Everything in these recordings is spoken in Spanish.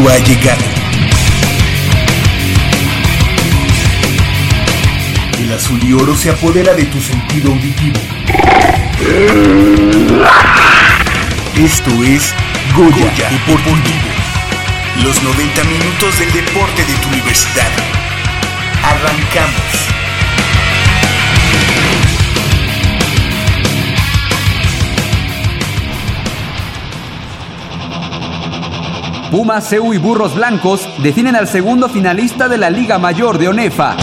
momento ha llegado. El azul y oro se apodera de tu sentido auditivo. Esto es Goya, Deportivo. Los 90 minutos del deporte de tu universidad. Arrancamos. Pumas, CEU y Burros Blancos definen al segundo finalista de la Liga Mayor de ONEFA.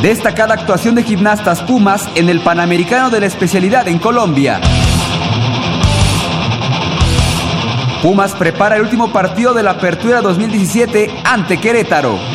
Destacada actuación de gimnastas Pumas en el Panamericano de la especialidad en Colombia. Pumas prepara el último partido de la Apertura 2017 ante Querétaro.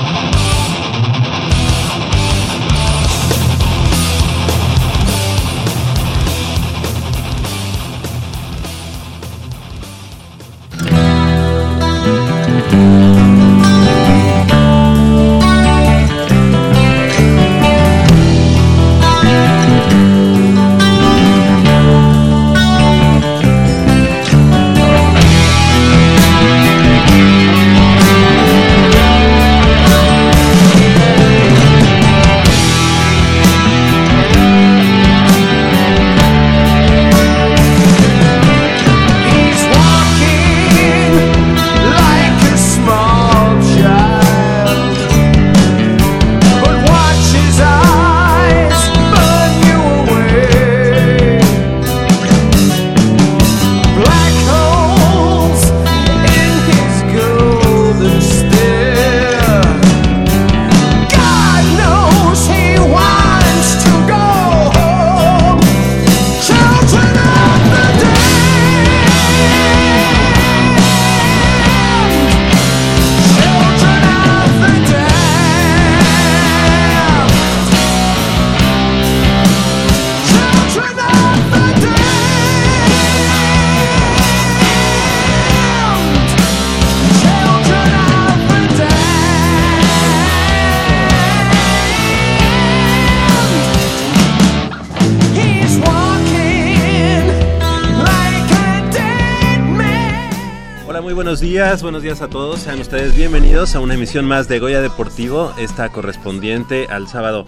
Buenos días a todos. Sean ustedes bienvenidos a una emisión más de Goya Deportivo, esta correspondiente al sábado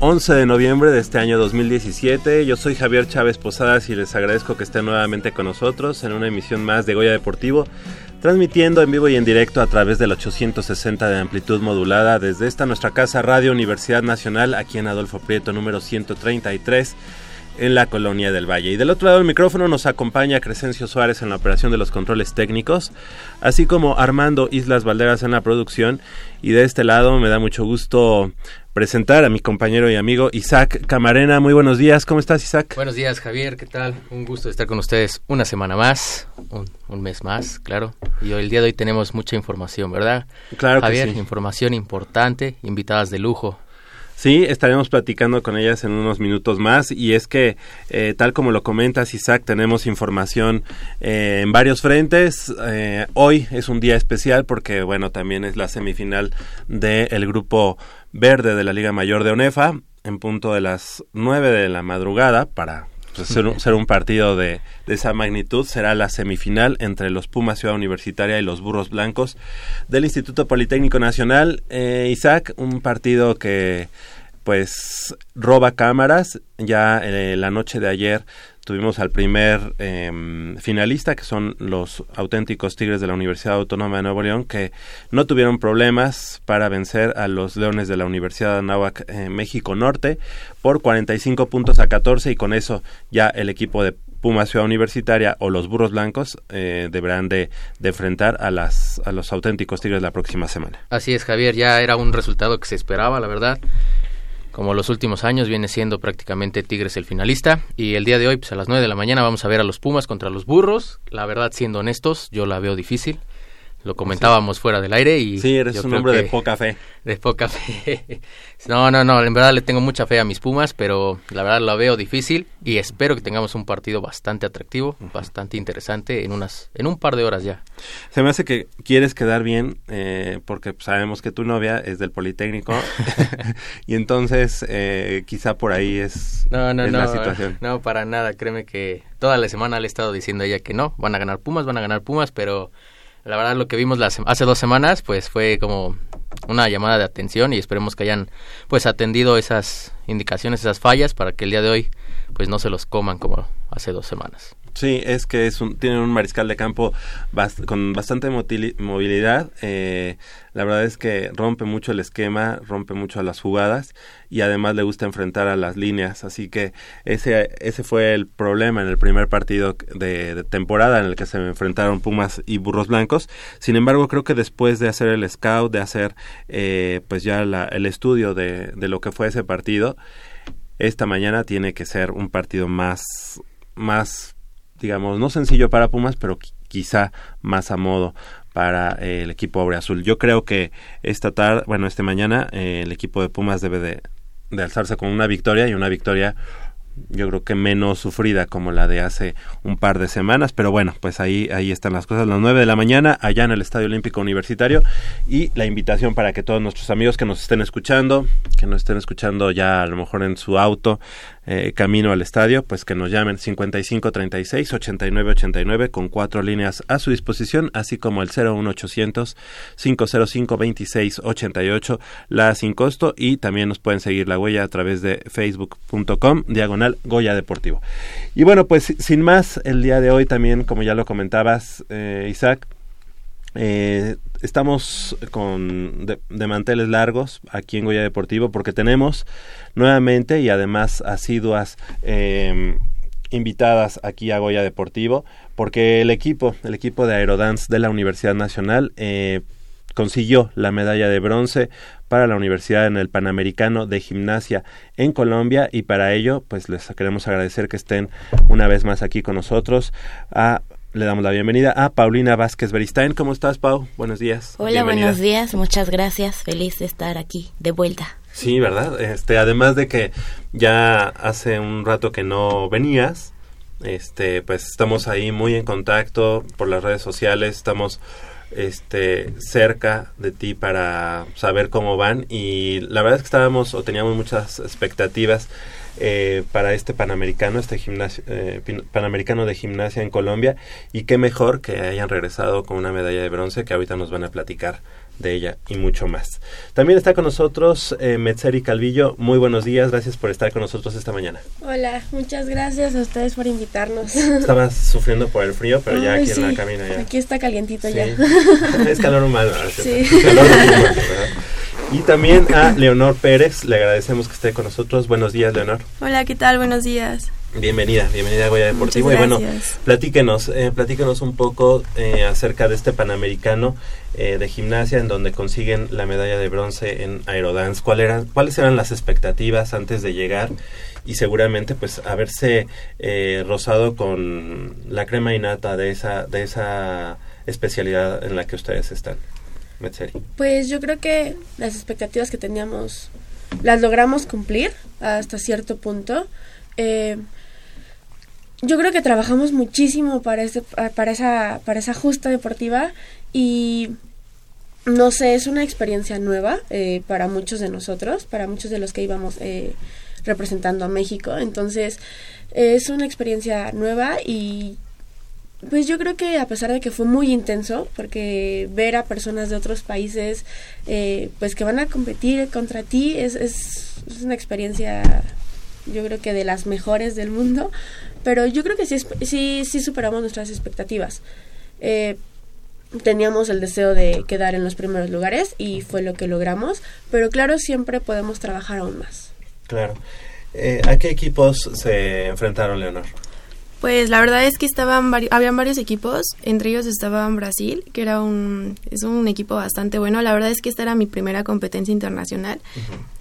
11 de noviembre de este año 2017. Yo soy Javier Chávez Posadas y les agradezco que estén nuevamente con nosotros en una emisión más de Goya Deportivo, transmitiendo en vivo y en directo a través del 860 de amplitud modulada desde esta nuestra casa Radio Universidad Nacional aquí en Adolfo Prieto número 133 en la colonia del Valle. Y del otro lado del micrófono nos acompaña Crescencio Suárez en la operación de los controles técnicos, así como Armando Islas Valderas en la producción. Y de este lado me da mucho gusto presentar a mi compañero y amigo Isaac Camarena. Muy buenos días, ¿cómo estás Isaac? Buenos días Javier, ¿qué tal? Un gusto estar con ustedes una semana más, un, mes más, claro. Y hoy, el día de hoy tenemos mucha información, ¿verdad? Claro Javier, que sí. información importante, invitadas de lujo. Sí, estaremos platicando con ellas en unos minutos más y es que, eh, tal como lo comentas Isaac, tenemos información eh, en varios frentes. Eh, hoy es un día especial porque, bueno, también es la semifinal del grupo verde de la Liga Mayor de ONEFA en punto de las 9 de la madrugada para pues, ser, un, partido de, de, esa magnitud será la semifinal entre los Pumas Ciudad Universitaria y los Burros Blancos del Instituto Politécnico Nacional. Eh, Isaac, un partido que pues roba cámaras. Ya eh, la noche de ayer tuvimos al primer eh, finalista, que son los auténticos Tigres de la Universidad Autónoma de Nuevo León, que no tuvieron problemas para vencer a los Leones de la Universidad de Anáhuac eh, México Norte por 45 puntos a 14 y con eso ya el equipo de Puma Ciudad Universitaria o los Burros Blancos eh, deberán de, de, enfrentar a, las, a los auténticos Tigres la próxima semana. Así es, Javier, ya era un resultado que se esperaba, la verdad como los últimos años viene siendo prácticamente Tigres el finalista. Y el día de hoy pues a las 9 de la mañana vamos a ver a los Pumas contra los Burros, la verdad siendo honestos yo la veo difícil, lo comentábamos fuera del aire y sí eres un hombre de poca fe. de poca fe. No no no en verdad le tengo mucha fe a mis Pumas pero la verdad lo veo difícil y espero que tengamos un partido bastante atractivo bastante interesante en unas en un par de horas ya. Se me hace que quieres quedar bien eh, porque sabemos que tu novia es del Politécnico y entonces eh, quizá por ahí es, no, no, no, la situación. no para nada créeme que toda la semana le he estado diciendo a ella que no van a ganar Pumas van a ganar Pumas pero la verdad lo que vimos las, hace dos semanas pues fue como una llamada de atención y esperemos que hayan pues atendido esas indicaciones, esas fallas para que el día de hoy pues no se los coman como hace dos semanas. Sí, es que es un, tienen un mariscal de campo con bastante movilidad. Eh, la verdad es que rompe mucho el esquema, rompe mucho a las jugadas y además le gusta enfrentar a las líneas. Así que ese, ese fue el problema en el primer partido de, temporada en el que se enfrentaron Pumas y Burros Blancos. Sin embargo, creo que después de hacer el scout, de hacer eh, pues ya el estudio de, de lo que fue ese partido, esta mañana tiene que ser un partido más más digamos, no sencillo para Pumas, pero quizá más a modo para eh, el equipo Azul. Yo creo que esta tarde, bueno, este mañana eh, el equipo de Pumas debe de, de alzarse con una victoria y una victoria yo creo que menos sufrida como la de hace un par de semanas, pero bueno, pues ahí, ahí están las cosas, las nueve de la mañana, allá en el Estadio Olímpico Universitario, y la invitación para que todos nuestros amigos que nos estén escuchando, que nos estén escuchando ya a lo mejor en su auto, eh, camino al estadio, pues que nos llamen 55 36 89 89 con cuatro líneas a su disposición, así como el 01800 505 26 88, la sin costo, y también nos pueden seguir la huella a través de facebook.com, diagonal Goya Deportivo. Y bueno, pues sin más, el día de hoy también, como ya lo comentabas, eh, Isaac, eh, estamos con de, manteles largos aquí en Goya Deportivo porque tenemos nuevamente y además asiduas eh, invitadas aquí a Goya Deportivo porque el equipo, el equipo de Aerodance de la Universidad Nacional eh, consiguió la medalla de bronce para la universidad en el Panamericano de Gimnasia en Colombia y para ello pues les queremos agradecer que estén una vez más aquí con nosotros a le damos la bienvenida a Paulina Vázquez Beristain. ¿Cómo estás, Pau? Buenos días. Hola, buenos días. Muchas gracias. Feliz de estar aquí de vuelta. Sí, ¿verdad? Este, además de que ya hace un rato que no venías, este, pues estamos ahí muy en contacto por las redes sociales, estamos este cerca de ti para saber cómo van y la verdad es que estábamos o teníamos muchas expectativas eh, para este Panamericano, este gimnasio, eh, Panamericano de Gimnasia en Colombia y qué mejor que hayan regresado con una medalla de bronce que ahorita nos van a platicar de ella y mucho más. También está con nosotros eh, Metzeri Calvillo. Muy buenos días, gracias por estar con nosotros esta mañana. Hola, muchas gracias a ustedes por invitarnos. Estabas sufriendo por el frío, pero ya aquí en la cabina ya. Aquí está calientito ya. es calor humano. Sí. Calor humano, y también a Leonor Pérez, le agradecemos que esté con nosotros. Buenos días, Leonor. Hola, ¿qué tal? Buenos días. Bienvenida, bienvenida a Goya Deportivo. Y bueno, platíquenos, eh, platíquenos un poco eh, acerca de este Panamericano eh, de gimnasia en donde consiguen la medalla de bronce en aerodance. ¿Cuál eran, ¿Cuáles eran las expectativas antes de llegar? Y seguramente pues haberse eh, rozado con la crema innata de esa, de esa especialidad en la que ustedes están. Pues yo creo que las expectativas que teníamos las logramos cumplir hasta cierto punto. Eh, yo creo que trabajamos muchísimo para, este, para esa justa deportiva y no sé, es una experiencia nueva eh, para muchos de nosotros, para muchos de los que íbamos eh, representando a México. Entonces, es una experiencia nueva y pues yo creo que a pesar de que fue muy intenso, porque ver a personas de otros países, eh, pues que van a competir contra ti, es, es, una experiencia, yo creo que de las mejores del mundo, pero yo creo que sí, sí, sí superamos nuestras expectativas. Eh, teníamos el deseo de quedar en los primeros lugares y fue lo que logramos, pero claro, siempre podemos trabajar aún más. Claro. Eh, ¿A qué equipos se enfrentaron, Leonor? Pues la verdad es que estaban habían varios equipos, entre ellos estaba Brasil, que era un es un equipo bastante bueno. La verdad es que esta era mi primera competencia internacional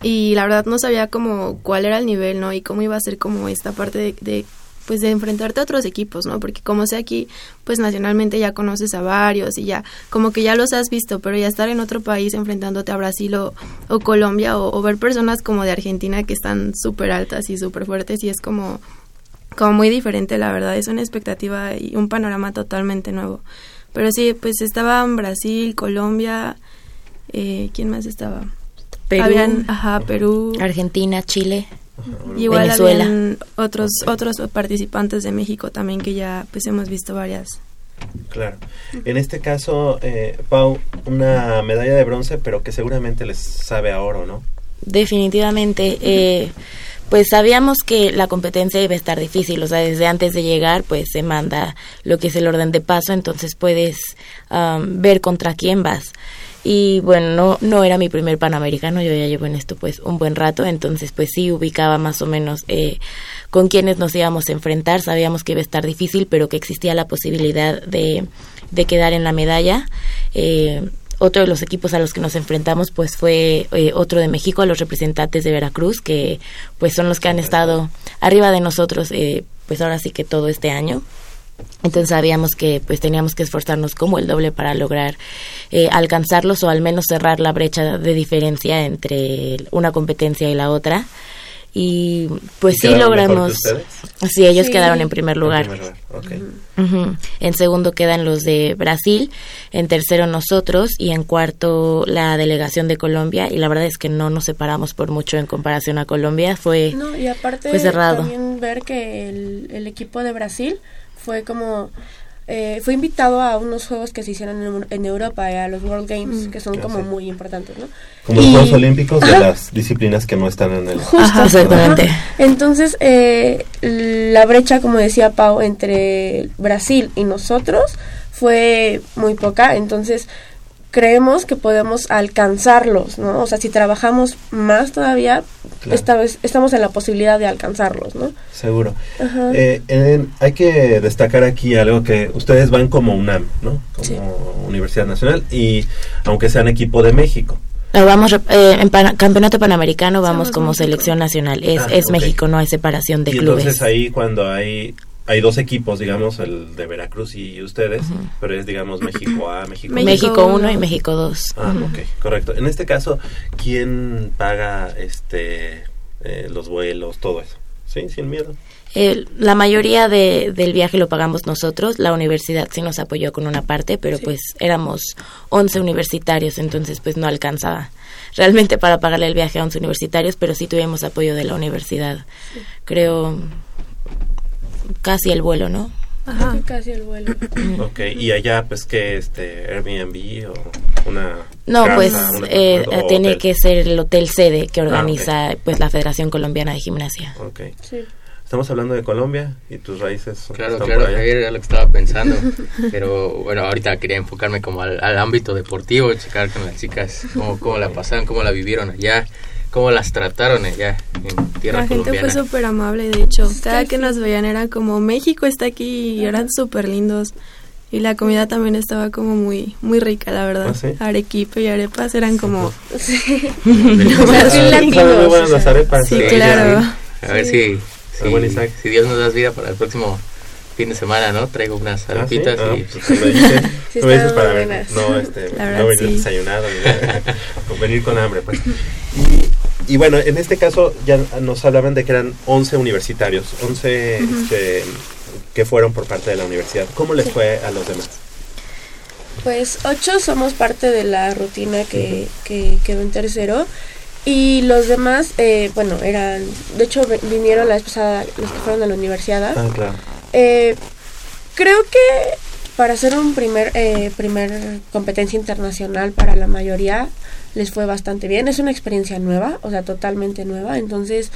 y la verdad no sabía como cuál era el nivel, ¿no? Y cómo iba a ser como esta parte de, pues de enfrentarte a otros equipos, ¿no? Porque como sea aquí, pues nacionalmente ya conoces a varios y ya como que ya los has visto, pero ya estar en otro país enfrentándote a Brasil o, Colombia o, ver personas como de Argentina que están súper altas y súper fuertes y es como, como muy diferente, la verdad, es una expectativa y un panorama totalmente nuevo. Pero sí, pues estaban Brasil, Colombia, eh, ¿quién más estaba? Perú, ajá, Perú, Argentina, Chile. igual habían otros otros participantes de México también que ya pues hemos visto varias. Claro. En este caso, eh, Pau, una medalla de bronce, pero que seguramente les sabe a oro, ¿no? Definitivamente. Eh, pues sabíamos que la competencia iba a estar difícil, o sea, desde antes de llegar, pues se manda lo que es el orden de paso, entonces puedes ver contra quién vas. Y bueno, no, no era mi primer panamericano, yo ya llevo en esto pues un buen rato, entonces pues sí ubicaba más o menos eh, con quienes nos íbamos a enfrentar, sabíamos que iba a estar difícil, pero que existía la posibilidad de, de quedar en la medalla. Eh, otro de los equipos a los que nos enfrentamos pues fue eh, otro de México, los representantes de Veracruz, que pues son los que han estado arriba de nosotros eh, pues ahora sí que todo este año. Entonces sabíamos que pues teníamos que esforzarnos como el doble para lograr eh, alcanzarlos o al menos cerrar la brecha de diferencia entre una competencia y la otra. Y pues sí logramos. Sí, ellos quedaron en primer lugar. En, segundo quedan los de Brasil, en tercero nosotros y en cuarto la delegación de Colombia. Y la verdad es que no nos separamos por mucho en comparación a Colombia. Fue, no, y aparte cerrado. también ver que el equipo de Brasil fue como eh, fue invitado a unos juegos que se hicieron en, Europa, a los World Games, mm. que son como muy importantes, ¿no? Como los Juegos Olímpicos de las disciplinas que no están en el... Justo, exactamente. Entonces, eh, la brecha, como decía Pau, entre Brasil y nosotros fue muy poca, entonces creemos que podemos alcanzarlos, ¿no? O sea, si trabajamos más todavía, esta vez estamos en la posibilidad de alcanzarlos, ¿no? Seguro. Eh, hay que destacar aquí algo que ustedes van como UNAM, ¿no? Como Universidad Nacional y aunque sean equipo de México. vamos eh, en campeonato panamericano vamos como selección nacional es, ah, es México no hay separación de y clubes entonces ahí cuando hay hay dos equipos, digamos, el de Veracruz y ustedes, pero es, digamos, México A, México México 1 y México 2. Ah, ok, correcto. En este caso, ¿quién paga este eh, los vuelos, todo eso? ¿Sí? Sin miedo. la mayoría de, del viaje lo pagamos nosotros, la universidad sí nos apoyó con una parte, pero pues éramos 11 universitarios, entonces pues no alcanzaba realmente para pagarle el viaje a 11 universitarios, pero sí tuvimos apoyo de la universidad. Creo casi el vuelo, ¿no? Ajá. Casi el vuelo. ok, y allá pues que este Airbnb o una No, pues eh, tiene que ser el hotel sede que ah, organiza pues la Federación Colombiana de Gimnasia. Ok. Sí. Estamos hablando de Colombia y tus raíces. Claro, claro, ayer era lo que estaba pensando. pero bueno, ahorita quería enfocarme como al, ámbito deportivo, checar con las chicas cómo, cómo la pasaron, cómo la vivieron allá cómo las trataron allá en tierra La gente fue súper amable, de hecho. Cada que nos veían era como, México está aquí y eran súper lindos. Y la comida también estaba como muy muy rica, la verdad. ¿Ah, Arequipe y arepas eran como... Sí, las arepas. Sí, claro. A ver si, si, Dios nos da vida para el próximo fin de semana, ¿no? Traigo unas ¿Ah, arepitas ah, y... Pues me dices, me dices para ver, no, este, no venir desayunado, venir con hambre, pues. Y, y bueno, en este caso ya nos hablaban de que eran 11 universitarios, 11 este, que fueron por parte de la universidad. ¿Cómo les fue a los demás? Pues ocho somos parte de la rutina que, que quedó en tercero y los demás, eh, bueno, eran, de hecho vinieron la vez pasada los que fueron a la universidad. Ah, claro. Eh, creo que para hacer un primer, eh, primer competencia internacional para la mayoría, les fue bastante bien. Es una experiencia nueva, o sea, totalmente nueva. Entonces,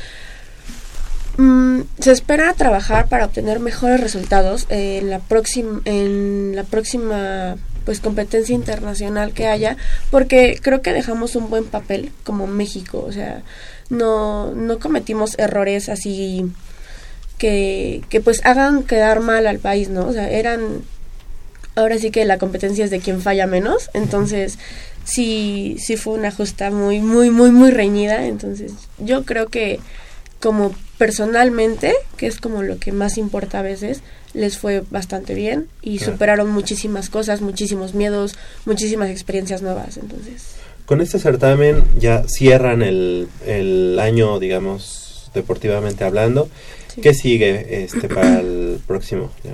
mm, se espera trabajar para obtener mejores resultados en la próxima en la próxima pues competencia internacional que haya porque creo que dejamos un buen papel como México o sea no no cometimos errores así que, que pues hagan quedar mal al país no o sea eran ahora sí que la competencia es de quien falla menos entonces sí, sí fue una justa muy, muy, muy, muy reñida. Entonces, yo creo que, como personalmente, que es como lo que más importa a veces, les fue bastante bien y Claro. superaron muchísimas cosas, muchísimos miedos, muchísimas experiencias nuevas. Entonces, Con este certamen ya cierran el, el año, digamos, deportivamente hablando. Sí. ¿Qué sigue este para el próximo? Ya.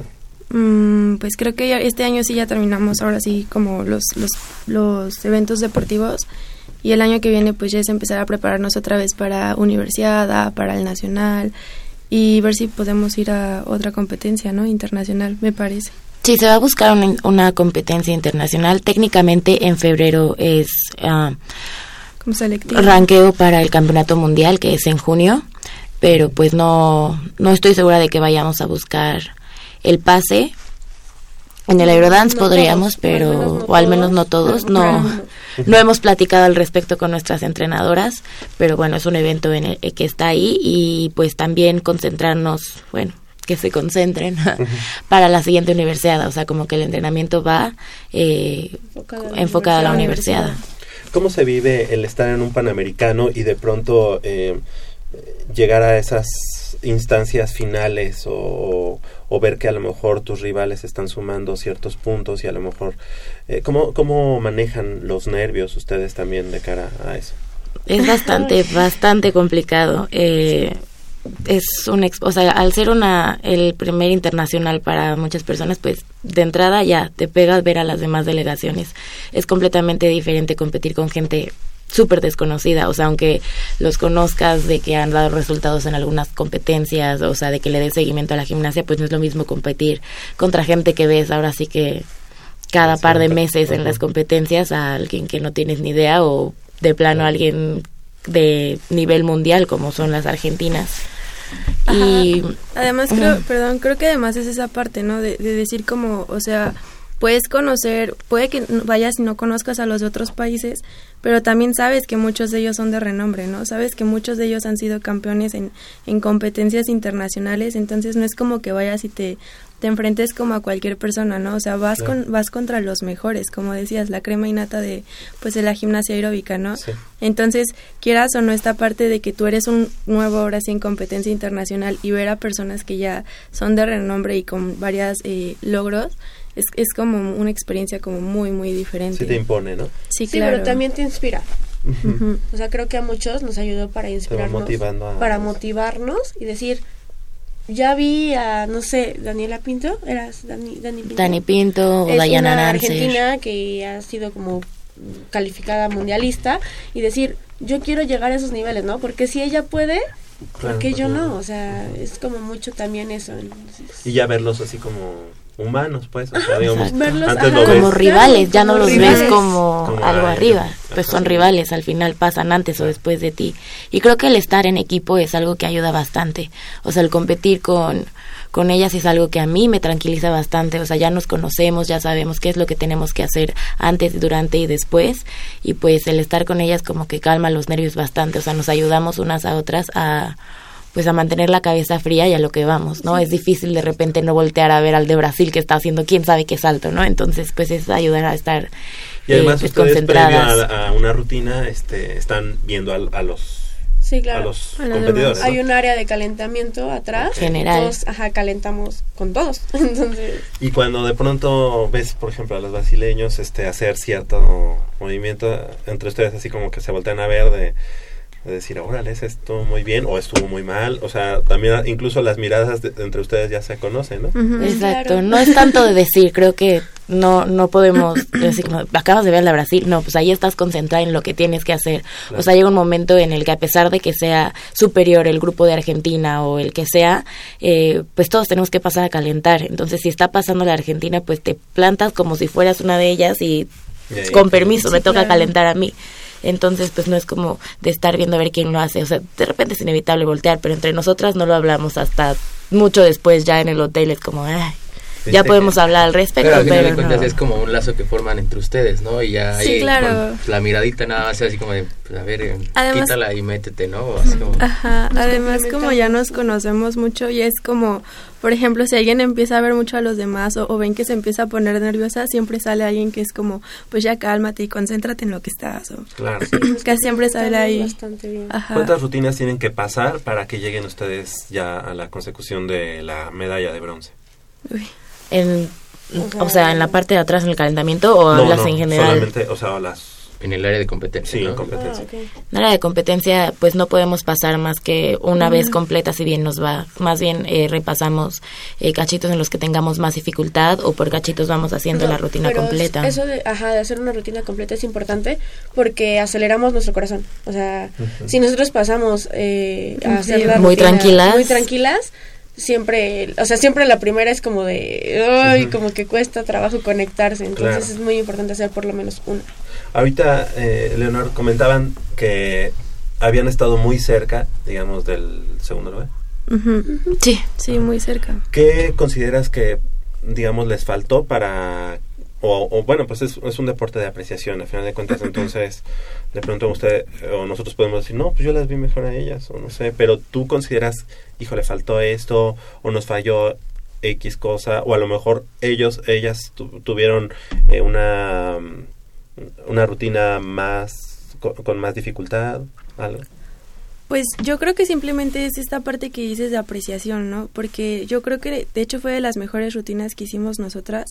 Mm, pues creo que ya este año sí ya terminamos ahora sí como los, los, los eventos deportivos y el año que viene pues ya es empezar a prepararnos otra vez para universidad, para el nacional y ver si podemos ir a otra competencia, ¿no? Internacional, me parece. Sí, se va a buscar una, una competencia internacional. Técnicamente en febrero es ah, Como selectivo. ranqueo para el campeonato mundial, que es en junio, pero pues no, no estoy segura de que vayamos a buscar el pase. En el Aerodance No podríamos, todos, o al pero, menos no o al menos no todos, no, no hemos platicado al respecto con nuestras entrenadoras, pero bueno, es un evento en el, que está ahí y pues también concentrarnos, bueno, que se concentren para la siguiente universidad, o sea, como que el entrenamiento va eh, Enfocado a la universidad. ¿Cómo se vive el estar en un Panamericano y de pronto eh, llegar a esas instancias finales o, o ver que a lo mejor tus rivales están sumando ciertos puntos y a lo mejor... eh, ¿cómo, ¿Cómo manejan los nervios ustedes también de cara a eso? Es bastante, bastante complicado. Eh, es un, ex- o sea, al ser una el primer internacional para muchas personas, pues de entrada ya te pegas ver a las demás delegaciones. Es completamente diferente competir con gente súper desconocida, o sea, aunque los conozcas de que han dado resultados en algunas competencias, o sea, de que le des seguimiento a la gimnasia, pues no es lo mismo competir contra gente que ves ahora sí que cada par de meses en las competencias a alguien que no tienes ni idea o de plano a alguien de nivel mundial como son las argentinas. Y Además, creo, perdón, creo que además es esa parte, ¿no? De, de decir como, o sea, puedes conocer, puede que vayas y no conozcas a los de otros países, pero también sabes que muchos de ellos son de renombre, ¿no? Sabes que muchos de ellos han sido campeones en, en competencias internacionales, entonces no es como que vayas y te, te enfrentes como a cualquier persona, ¿no? O sea, vas con vas contra los mejores, como decías, la crema innata de pues de la gimnasia aeróbica, ¿no? Sí. Entonces, quieras o no esta parte de que tú eres un nuevo ahora sí en competencia internacional y ver a personas que ya son de renombre y con varias eh, logros, es, es como una experiencia como muy, muy diferente. Sí te impone, ¿no? Sí, sí, claro. pero también te inspira. O sea, creo que a muchos nos ayudó para inspirarnos, motivando a- para motivarnos y decir, ya vi a, no sé, Daniela Pinto, eras Dani, Dani Pinto. Dani Pinto o es Dayana una argentina que ha sido como calificada mundialista y decir, yo quiero llegar a esos niveles, ¿no? Porque si ella puede, Claro, ¿por qué ¿por yo no? no? O sea, es como mucho también eso. entonces- Y ya verlos así como humanos, pues. O sea, digamos, antes ves como rivales, ya no los rivales. ves como, Como algo ay, arriba, pues ajá. son rivales, al final pasan antes o después de ti. Y creo que el estar en equipo es algo que ayuda bastante, o sea, el competir con, con ellas es algo que a mí me tranquiliza bastante, o sea, ya nos conocemos, ya sabemos qué es lo que tenemos que hacer antes, durante y después, y pues el estar con ellas como que calma los nervios bastante, o sea, nos ayudamos unas a otras a pues a mantener la cabeza fría y a lo que vamos, ¿no? Es difícil de repente no voltear a ver al de Brasil que está haciendo quién sabe qué salto, ¿no? Entonces, pues es ayudar a estar Y además eh, pues, ustedes previo concentradas. a, a una rutina este, están viendo al- a, los Sí, a claro. los A los competidores. ¿no? Hay un área de calentamiento atrás. General. Todos, ajá, calentamos con todos. Entonces, Y cuando de pronto ves, por ejemplo, a los brasileños este, hacer cierto movimiento entre ustedes, así como que se voltean a ver de, de decir, órale, ese estuvo muy bien o estuvo muy mal. O sea, también incluso las miradas de- entre ustedes ya se conocen, ¿no? Exacto, Claro. no es tanto de decir, creo que no no podemos decir como acabas de ver a la Brasil, no, pues ahí estás concentrada en lo que tienes que hacer. Claro. O sea, llega un momento en el que a pesar de que sea superior el grupo de Argentina o el que sea, eh, pues todos tenemos que pasar a calentar. Entonces, si está pasando la Argentina, pues te plantas como si fueras una de ellas y Y ahí- con permiso, Sí, me toca claro. calentar a mí. Entonces, pues no es como de estar viendo a ver quién lo hace. O sea, de repente es inevitable voltear, pero entre nosotras no lo hablamos hasta mucho después, ya en el hotel. Es como, ay, ya podemos hablar al respecto. Pero, al final pero de cuentas no. es como un lazo que forman entre ustedes, ¿no? Y ya Sí, ahí claro. la miradita nada más así como de, pues, a ver, eh, Además- quítala y métete, ¿no? O así como, Ajá, además como ya nos conocemos mucho y es como, por ejemplo, si alguien empieza a ver mucho a los demás o, o ven que se empieza a poner nerviosa, siempre sale alguien que es como, pues ya cálmate y concéntrate en lo que estás. O, Claro. casi siempre sale ahí. Bastante bien. Ajá. ¿Cuántas rutinas tienen que pasar para que lleguen ustedes ya a la consecución de la medalla de bronce? Uy. En, o sea, en la parte de atrás en el calentamiento o No, hablas no, en general. solamente, o sea, las... en el área de competencia, Sí, ¿no? Ah, competencia. ok. En área de competencia, pues no podemos pasar más que una vez completa, si bien nos va. Más bien eh, repasamos eh, cachitos en los que tengamos más dificultad o por cachitos vamos haciendo No, la rutina pero completa. Eso de, ajá, de hacer una rutina completa es importante porque aceleramos nuestro corazón. O sea, si nosotros pasamos eh, a hacer la Muy rutina tranquilas. muy tranquilas, siempre, o sea, siempre la primera es como de, ay, como que cuesta trabajo conectarse. Entonces Claro. es muy importante hacer por lo menos una. Ahorita, eh, Leonor, comentaban que habían estado muy cerca, digamos, del segundo lugar. Sí. Sí, muy cerca. ¿Qué consideras que, digamos, les faltó para... O, o, bueno, pues es, es un deporte de apreciación, al final de cuentas, entonces de pronto usted o nosotros podemos decir, no, pues yo las vi mejor a ellas, o no sé, pero tú consideras, hijo, le faltó esto, o nos falló X cosa, o a lo mejor ellos, ellas tu- tuvieron eh, una, una rutina más, con, con más dificultad, algo. Pues yo creo que simplemente es esta parte que dices de apreciación, ¿no? Porque yo creo que de hecho fue de las mejores rutinas que hicimos nosotras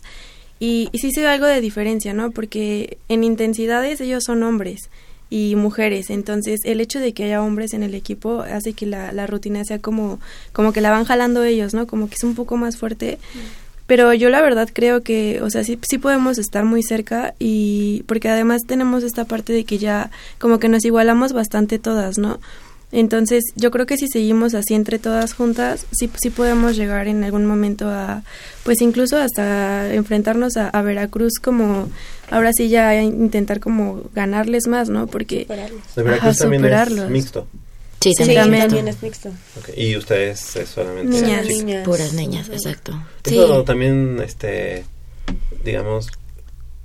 y, y sí se ve algo de diferencia, ¿no? Porque en intensidades ellos son hombres y mujeres, entonces el hecho de que haya hombres en el equipo hace que la, la rutina sea como, como que la van jalando ellos, ¿no? Como que es un poco más fuerte. Pero yo la verdad creo que, o sea, sí, sí podemos estar muy cerca y porque además tenemos esta parte de que ya como que nos igualamos bastante todas, ¿no? Entonces, yo creo que si seguimos así entre todas juntas, sí, sí podemos llegar en algún momento a, pues incluso hasta enfrentarnos a, a Veracruz como, ahora sí ya intentar como ganarles más, ¿no? Porque, Superarlos. De Veracruz Ajá, también superarlos. es mixto. Sí, Sí, también. también. también es mixto. Y ustedes es solamente Niñas. Niñas. Puras niñas, exacto. Sí. Eso también, este, digamos,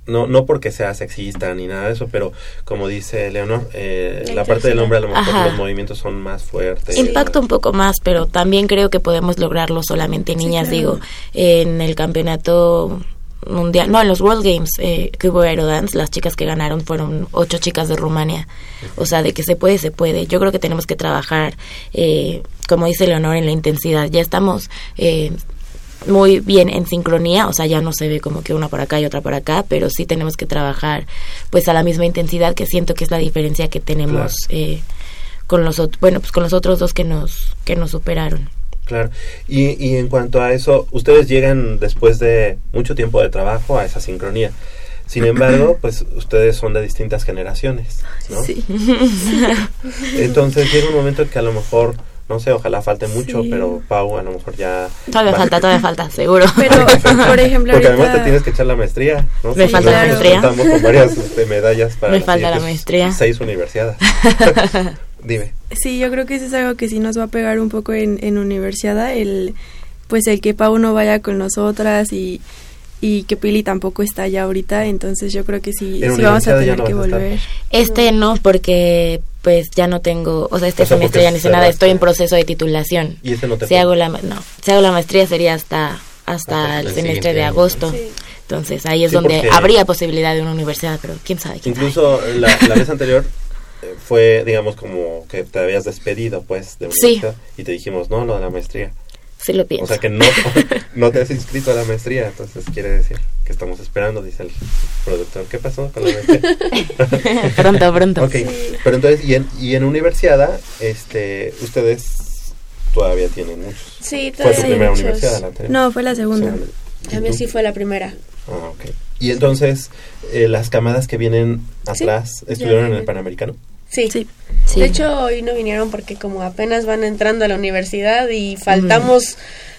no, no porque sea sexista ni nada de eso, pero como dice Leonor, eh, La parte del hombre a lo mejor Ajá. los movimientos son más fuertes. Impacta un poco más, pero también creo que podemos lograrlo solamente niñas. Digo, en el campeonato mundial, no, en los World Games eh, que hubo Aerodance, las chicas que ganaron fueron ocho chicas de Rumania. O sea, de que se puede, se puede. Yo creo que tenemos que trabajar, eh, como dice Leonor, en la intensidad. Ya estamos eh, muy bien en sincronía, o sea, ya no se ve como que una por acá y otra por acá, pero sí tenemos que trabajar pues a la misma intensidad que siento que es la diferencia que tenemos eh, con los bueno, pues con los otros dos que nos que nos superaron. Claro. Y, y en cuanto a eso, ustedes llegan después de mucho tiempo de trabajo a esa sincronía. Sin embargo, pues ustedes son de distintas generaciones, ¿no? sí. Entonces llega un momento en que a lo mejor, no sé, ojalá falte mucho, Sí. pero Pau a lo mejor ya... Todavía va- falta, todavía falta, seguro. Pero, por ejemplo, Porque además te tienes que echar la maestría, ¿no? Me Sí, falta la maestría. Contamos con varias este, medallas para Me falta la maestría. Seis universidades. Dime. Sí, yo creo que eso es algo que sí nos va a pegar un poco en, en universidad, el pues el que Pau no vaya con nosotras y, y que Pili tampoco está allá ahorita, entonces yo creo que sí, sí vamos a tener no que volver. Este no, porque pues ya no tengo, o sea, este O sea, semestre ya ni sé nada, estoy en proceso de titulación. Y este no te Si hago la ma- no, si hago la maestría sería hasta hasta Hasta el el semestre de agosto. Sí. Entonces ahí es Sí, donde habría posibilidad de una universidad, pero quién sabe. quién sabe. Incluso la, la vez anterior eh, fue, digamos, como que te habías despedido, pues, de Sí. universidad. Y te dijimos, no, lo de la maestría. Sí lo pienso. O sea que no, no te has inscrito a la maestría, entonces quiere decir que estamos esperando, dice el productor. ¿Qué pasó con la maestría? pronto, pronto. ok, pero entonces, y en, y en universidad, este, ustedes todavía tienen muchos. Sí, ¿Fue tu todavía primera muchos. universidad la anterior? No, fue la segunda. ¿Y A mí tú? sí fue la primera. Ah, ok. Y entonces, eh, las camadas que vienen atrás, ya ¿estuvieron en el. Panamericano? Sí. Sí. Sí. De hecho, hoy no vinieron porque como apenas van entrando a la universidad y faltamos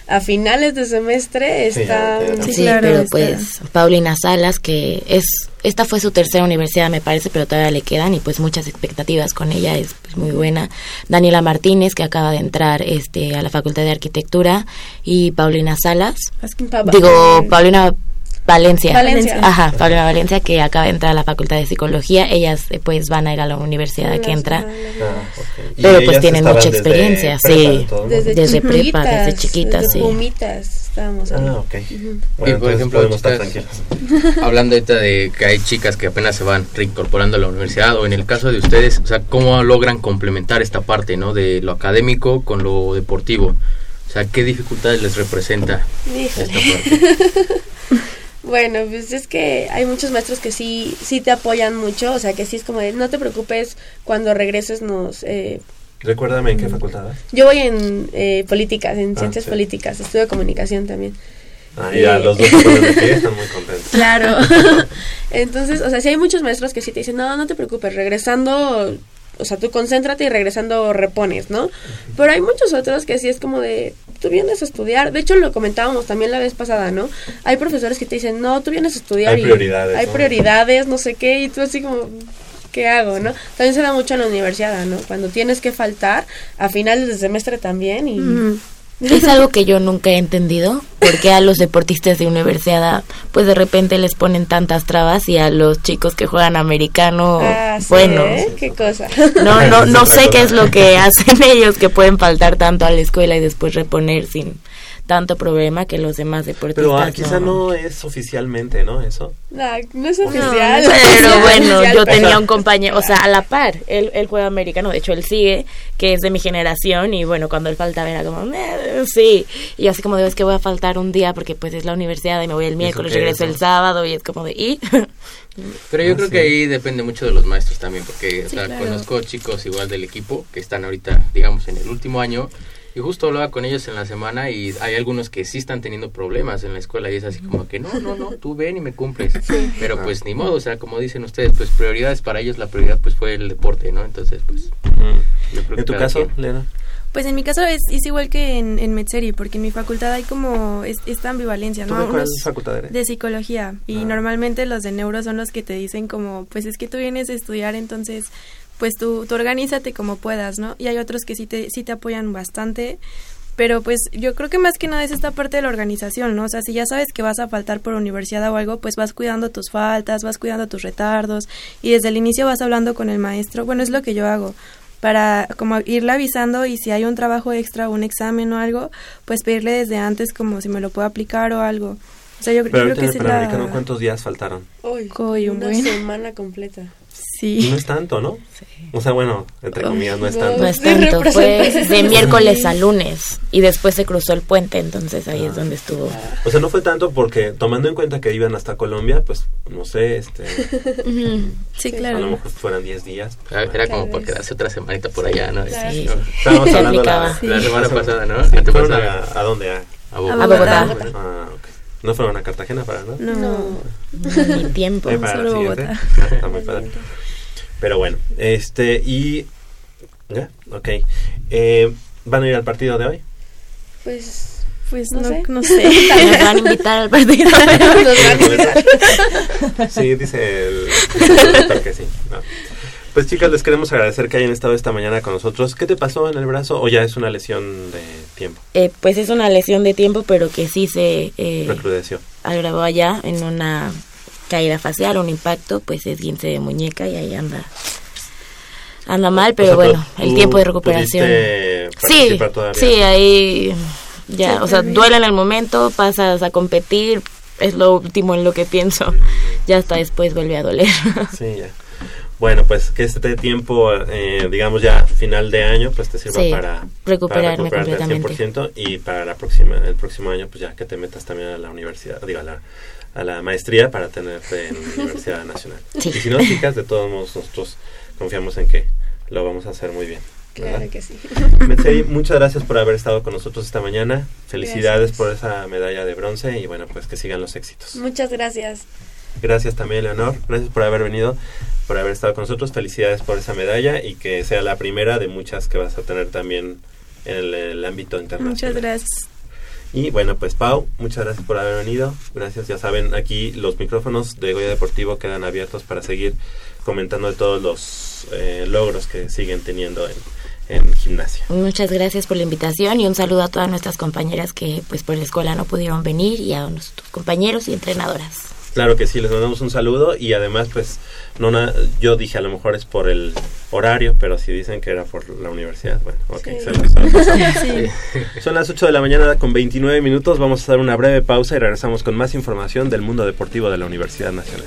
a finales de semestre, ya. Sí, Sí, claro, pero está. pues Paulina Salas, que es esta fue su tercera universidad, me parece, pero todavía le quedan y pues muchas expectativas con ella, es pues, muy buena. Daniela Martínez, que acaba de entrar este a la Facultad de Arquitectura, y Paulina Salas, Pa- digo, Paulina Valencia. Valencia. Ajá, Paulina Valencia, que acaba de entrar a la Facultad de Psicología. Ellas eh, pues van a ir a la universidad que entra. Ah, ok. ¿Y Pero ellas pues tienen mucha experiencia, prepa sí. todo? Desde, Desde prepa, desde chiquitas, desde sí. pumitas estábamos ahí. Ah, ok. Y, Bueno, por ejemplo, podemos estar. Hablando ahorita de que hay chicas que apenas se van reincorporando a la universidad o en el caso de ustedes, o sea, ¿cómo logran complementar esta parte, ¿no? De lo académico con lo deportivo. O sea, ¿qué dificultades les representa Híjole. esta parte? Bueno, pues es que hay muchos maestros que sí, sí te apoyan mucho, o sea que sí es como de, no te preocupes, cuando regreses nos... Eh, Recuérdame en qué facultad vas. yo voy en eh, políticas, en Ah, ciencias sí. políticas, estudio comunicación también. Ah, ya, Eh. los dos están muy contentos. Claro. Entonces, o sea, sí hay muchos maestros que sí te dicen, no, no te preocupes, regresando, o sea, tú concéntrate y regresando repones, ¿no? Pero hay muchos otros que sí es como de, tú vienes a estudiar, de hecho lo comentábamos también la vez pasada, ¿no? Hay profesores que te dicen, no, tú vienes a estudiar Hay y prioridades, hay ¿no? prioridades, no sé qué, y tú así como... ¿Qué hago, no? También se da mucho en la universidad, ¿no? Cuando tienes que faltar a finales de semestre también y... Es algo que yo nunca he entendido, porque a los deportistas de universidad, pues de repente les ponen tantas trabas y a los chicos que juegan americano, Ah, sí, bueno, ¿eh? ¿Qué cosa? no, no, no sé qué es lo que hacen ellos que pueden faltar tanto a la escuela y después reponer sin tanto problema que los demás deportistas. Pero ah, quizá no es oficialmente, ¿no? Eso. No, no es oficial. Pero No bueno, oficial, yo tenía un compañero, o sea, a la par, él, él juega americano, de hecho él sigue, que es de mi generación, y bueno, cuando él faltaba era como, "Eh, sí, y yo así como digo, es que voy a faltar un día porque pues es la universidad y me voy el miércoles, es, regreso el sábado, y es como de, ¿y? Pero yo Ah, creo sí. que ahí depende mucho de los maestros también, porque o Sí, sea, claro. conozco chicos igual del equipo que están ahorita, digamos, en el último año. Y justo hablaba con ellos en la semana y hay algunos que sí están teniendo problemas en la escuela y es así como que no, no, no, tú ven y me cumples. Pero Ah. pues ni modo, o sea, como dicen ustedes, pues prioridades para ellos, la prioridad pues fue el deporte, ¿no? Entonces, pues yo creo que ¿En tu caso, quien. Lena? Pues en mi caso es, es igual que en, en Metzeri, porque en mi facultad hay como es- esta ambivalencia, ¿Tú ¿no? de cuál Unos facultad eres? de psicología y Ah. normalmente los de neuro son los que te dicen como, pues es que tú vienes a estudiar, entonces pues tú, tú organízate como puedas, ¿no? Y hay otros que sí te, sí te apoyan bastante, pero pues yo creo que más que nada es esta parte de la organización, ¿no? O sea, si ya sabes que vas a faltar por universidad o algo, pues vas cuidando tus faltas, vas cuidando tus retardos y desde el inicio vas hablando con el maestro. Bueno, es lo que yo hago para como irle avisando y si hay un trabajo extra, un examen o algo, pues pedirle desde antes como si me lo puedo aplicar o algo. O sea, yo, yo creo que en el esa es Panamericano, la... ¿cuántos días faltaron? Uy, un una buen. semana completa. Sí. No es tanto, ¿no? O sea, bueno, entre comillas, no es no. tanto. No es De tanto, fue de miércoles a lunes, y después se cruzó el puente, entonces ahí es donde estuvo. O sea, no fue tanto porque tomando en cuenta que iban hasta Colombia, pues no sé, este, Sí, a lo claro. mejor fueran 10 días. Era era como por quedarse otra semanita por allá, ¿no? Claro. Sí. Estábamos Se hablando la, semana pasada, ¿no? Sí, Antepasada. ¿Fueron a, a dónde? A, A A A Bogotá. Bogotá. ah, ok. ¿No fueron a Cartagena para nada? No. Ni tiempo. Eh, para solo. Bogotá. Ah, Está muy padre. Pero bueno, este, y... ¿Ya? Ok. Eh, ¿Van a ir al partido de hoy? Pues, Pues No no, sé. no sé. Nos van a invitar al partido. nos van a invitar. Sí, dice el, el que sí. No. Pues chicas, les queremos agradecer que hayan estado esta mañana con nosotros. ¿Qué te pasó en el brazo o ya es una lesión de tiempo? Eh, pues es una lesión de tiempo, pero que sí se eh, Recrudeció. agravó allá en una caída facial, un impacto, pues es guince de muñeca y ahí anda. Anda mal, pero O sea, bueno, el tiempo de recuperación. Sí, todavía. sí, ahí ya, Sí, o sea, duele en el momento, pasas a competir, es lo último en lo que pienso. Ya hasta después vuelve a doler. Sí, ya. Bueno, pues que este tiempo, eh, digamos ya final de año, pues te sirva Sí, para recuperarme para recuperarte al completamente. 100% y para la próxima, el próximo año, pues ya que te metas también a la universidad, digo, a la, a la maestría para tenerte en la Universidad Nacional. Sí. Y si no, chicas, de todos modos, nosotros confiamos en que lo vamos a hacer muy bien. ¿verdad? Claro que sí. Metseri, muchas gracias por haber estado con nosotros esta mañana. Felicidades Gracias. por esa medalla de bronce y bueno, pues que sigan los éxitos. Muchas gracias. Gracias también, Leonor. Gracias por haber venido, por haber estado con nosotros. Felicidades por esa medalla y que sea la primera de muchas que vas a tener también en el, el ámbito internacional. Muchas gracias. Y bueno, pues Pau, muchas gracias por haber venido. Gracias, ya saben, aquí los micrófonos de Goya Deportivo quedan abiertos para seguir comentando de todos los eh, logros que siguen teniendo en, en gimnasia. Muchas gracias por la invitación y un saludo a todas nuestras compañeras que pues por la escuela no pudieron venir y a nuestros compañeros y entrenadoras. Claro que sí, les mandamos un saludo y además pues no na- yo dije a lo mejor es por el horario, pero si dicen que era por la universidad, bueno, ok, Sí. se lo- se lo pasamos. Sí. Son las 8 de la mañana con 29 minutos, vamos a dar una breve pausa y regresamos con más información del mundo deportivo de la Universidad Nacional.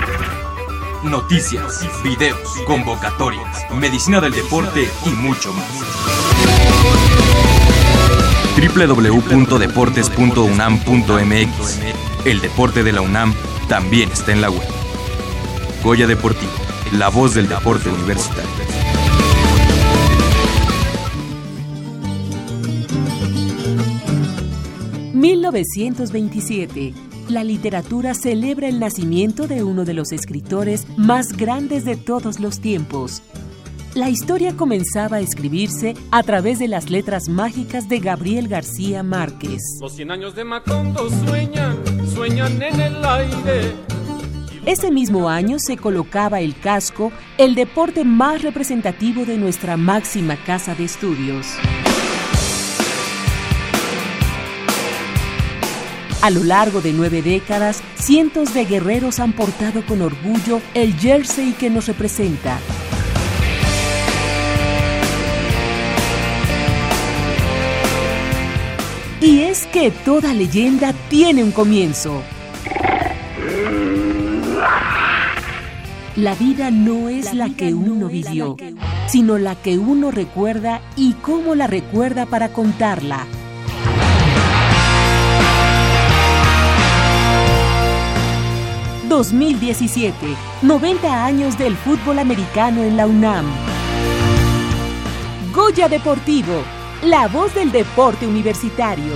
Noticias, videos, convocatorias, medicina del deporte y mucho más. www.deportes.unam.mx El deporte de la UNAM también está en la web. Goya Deportivo, la voz del deporte universitario. 1927. La literatura celebra el nacimiento de uno de los escritores más grandes de todos los tiempos. La historia comenzaba a escribirse a través de las letras mágicas de Gabriel García Márquez. Los 100 años de Macondo sueñan, sueñan en el aire. Ese mismo año se colocaba el casco, el deporte más representativo de nuestra máxima casa de estudios. A lo largo de nueve décadas, cientos de guerreros han portado con orgullo el jersey que nos representa. Y es que toda leyenda tiene un comienzo. La vida no es la que uno vivió, sino la que uno recuerda y cómo la recuerda para contarla. ...2017... ...90 años del fútbol americano en la UNAM. Goya Deportivo... ...la voz del deporte universitario.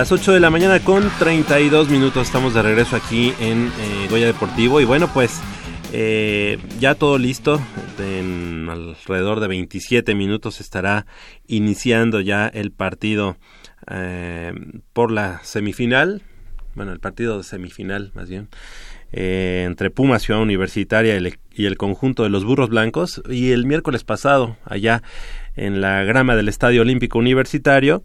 Las 8 de la mañana con 32 minutos. Estamos de regreso aquí en eh, Goya Deportivo. Y bueno pues eh, ya todo listo, en alrededor de 27 minutos estará iniciando ya el partido eh, por la semifinal, bueno el partido de semifinal más bien, eh, entre Pumas Ciudad Universitaria y el conjunto de los Burros Blancos. Y el miércoles pasado allá en la grama del Estadio Olímpico Universitario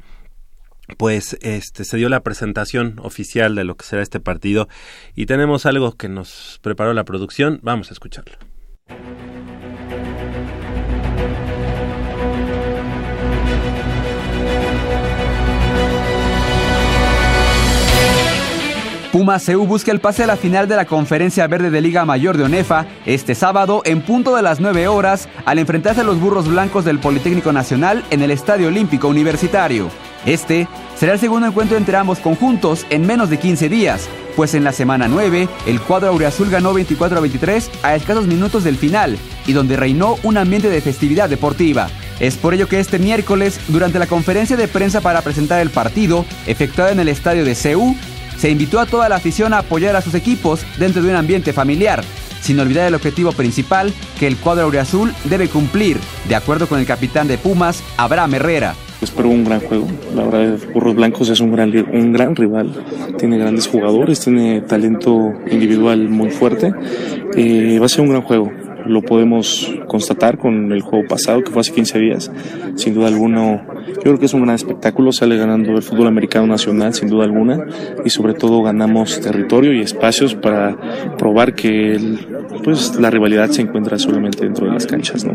pues este se dio la presentación oficial de lo que será este partido y tenemos algo que nos preparó la producción, vamos a escucharlo. Pumas CU busca el pase a la final de la Conferencia Verde de Liga Mayor de ONEFA este sábado en punto de las 9 horas al enfrentarse a los burros blancos del Politécnico Nacional en el Estadio Olímpico Universitario. Este será el segundo encuentro entre ambos conjuntos en menos de 15 días, pues en la semana 9 el cuadro aureazul ganó 24 a 23 a escasos minutos del final y donde reinó un ambiente de festividad deportiva. Es por ello que este miércoles, durante la conferencia de prensa para presentar el partido, efectuada en el estadio de CEU, se invitó a toda la afición a apoyar a sus equipos dentro de un ambiente familiar, sin olvidar el objetivo principal que el cuadro aureazul debe cumplir, de acuerdo con el capitán de Pumas, Abraham Herrera. Espero un gran juego. La verdad, Burros Blancos es un gran, un gran rival. Tiene grandes jugadores, tiene talento individual muy fuerte. Eh, va a ser un gran juego lo podemos constatar con el juego pasado que fue hace 15 días. Sin duda alguna, yo creo que es un gran espectáculo, sale ganando el fútbol americano nacional sin duda alguna y sobre todo ganamos territorio y espacios para probar que pues la rivalidad se encuentra solamente dentro de las canchas. ¿no?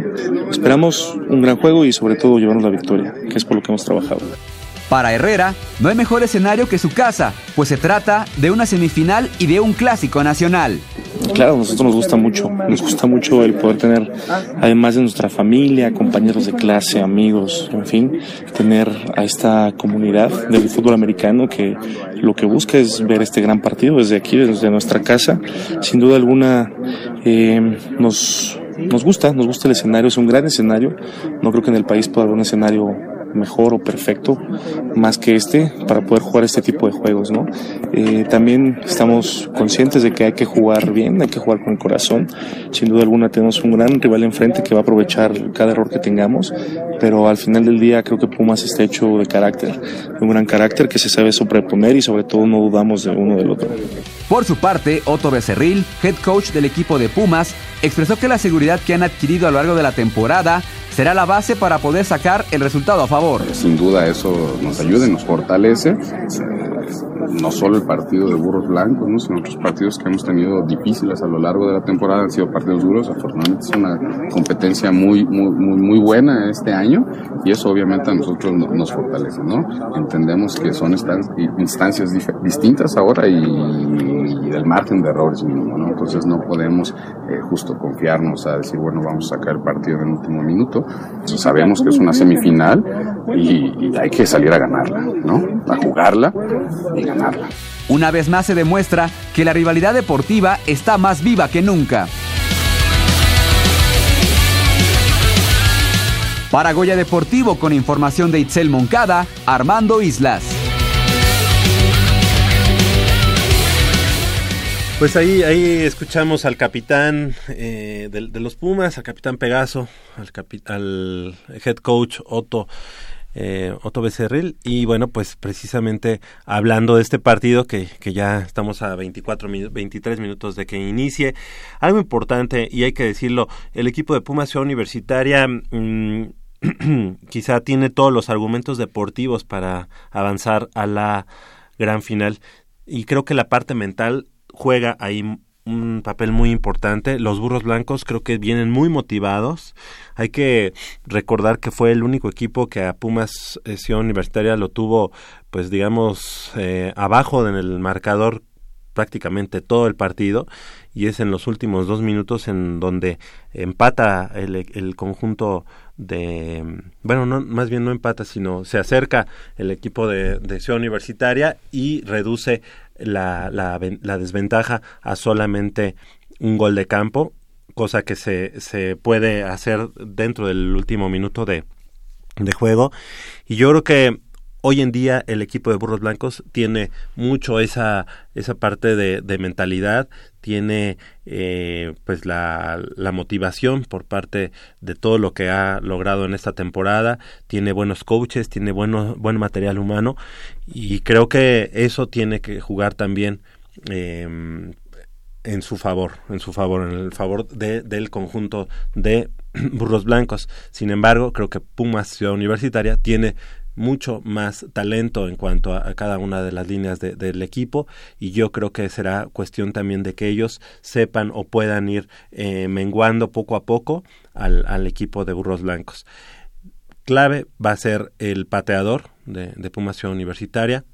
Esperamos un gran juego y sobre todo llevarnos la victoria, que es por lo que hemos trabajado. Para Herrera, no hay mejor escenario que su casa, pues se trata de una semifinal y de un clásico nacional. Claro, a nosotros nos gusta mucho, nos gusta mucho el poder tener, además de nuestra familia, compañeros de clase, amigos, en fin, tener a esta comunidad del fútbol americano que lo que busca es ver este gran partido desde aquí, desde nuestra casa. Sin duda alguna, eh, nos, nos gusta, nos gusta el escenario, es un gran escenario. No creo que en el país pueda haber un escenario mejor o perfecto más que este para poder jugar este tipo de juegos, ¿no? Eh, también estamos conscientes de que hay que jugar bien, hay que jugar con el corazón. Sin duda alguna tenemos un gran rival enfrente que va a aprovechar cada error que tengamos, pero al final del día creo que Pumas está hecho de carácter, de un gran carácter que se sabe sobreponer y sobre todo no dudamos de uno del otro. Por su parte, Otto Becerril, head coach del equipo de Pumas, expresó que la seguridad que han adquirido a lo largo de la temporada será la base para poder sacar el resultado a favor. Sin duda eso nos ayuda y nos fortalece no solo el partido de Burros Blancos, ¿no? sino otros partidos que hemos tenido difíciles a lo largo de la temporada han sido partidos duros. Afortunadamente es una competencia muy, muy, muy, muy buena este año y eso obviamente a nosotros nos fortalece. ¿no? Entendemos que son instancias distintas ahora y, el margen de errores mínimo. ¿no? Entonces no podemos eh, justo confiarnos a decir, bueno, vamos a sacar el partido en el último minuto. sabemos que es una semifinal y, y hay que salir a ganarla, ¿no? a jugarla y ganarla. Una vez más se demuestra que la rivalidad deportiva está más viva que nunca. Para Goya Deportivo con información de Itzel Moncada, Armando Islas. Pues ahí, ahí escuchamos al capitán eh, de, los Pumas, al capitán Pegaso, al, al head coach Otto eh, Otto Becerril. Y bueno, pues precisamente hablando de este partido que, que ya estamos a 24, 23 minutos de que inicie, algo importante y hay que decirlo, el equipo de Pumas Ciudad Universitaria mm, quizá tiene todos los argumentos deportivos para avanzar a la gran final y creo que la parte mental juega ahí un papel muy importante. Los burros blancos creo que vienen muy motivados. Hay que recordar que fue el único equipo que a Pumas eh, Ciudad Universitaria lo tuvo, pues digamos, eh, abajo en el marcador prácticamente todo el partido y es en los últimos dos minutos en donde empata el, el conjunto de bueno no más bien no empata sino se acerca el equipo de, de Ciudad Universitaria y reduce la, la, la desventaja a solamente un gol de campo, cosa que se, se puede hacer dentro del último minuto de, de juego. Y yo creo que hoy en día el equipo de Burros Blancos tiene mucho esa, esa parte de, de mentalidad, tiene eh, pues la, la, motivación por parte de todo lo que ha logrado en esta temporada, tiene buenos coaches, tiene bueno, buen material humano y creo que eso tiene que jugar también eh, en su favor, en su favor, en el favor de, del conjunto de burros blancos. Sin embargo, creo que Pumas Ciudad Universitaria tiene mucho más talento en cuanto a, cada una de las líneas del equipo y yo creo que será cuestión también de que ellos sepan o puedan ir eh, menguando poco a poco al, al, equipo de burros blancos. Clave va a ser el pateador de, de Universitaria.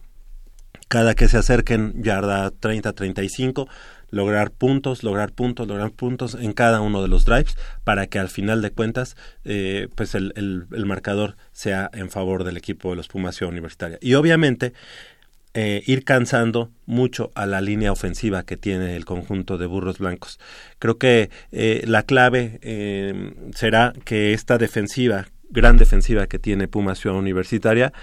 cada que se acerquen yarda 30-35, lograr puntos, lograr puntos, lograr puntos en cada uno de los drives para que al final de cuentas eh, pues el, el, marcador sea en favor del equipo de los Pumas Ciudad Universitaria. Y obviamente eh, ir cansando mucho a la línea ofensiva que tiene el conjunto de burros blancos. Creo que eh, la clave eh, será que esta defensiva, gran defensiva que tiene Pumas Ciudad Universitaria,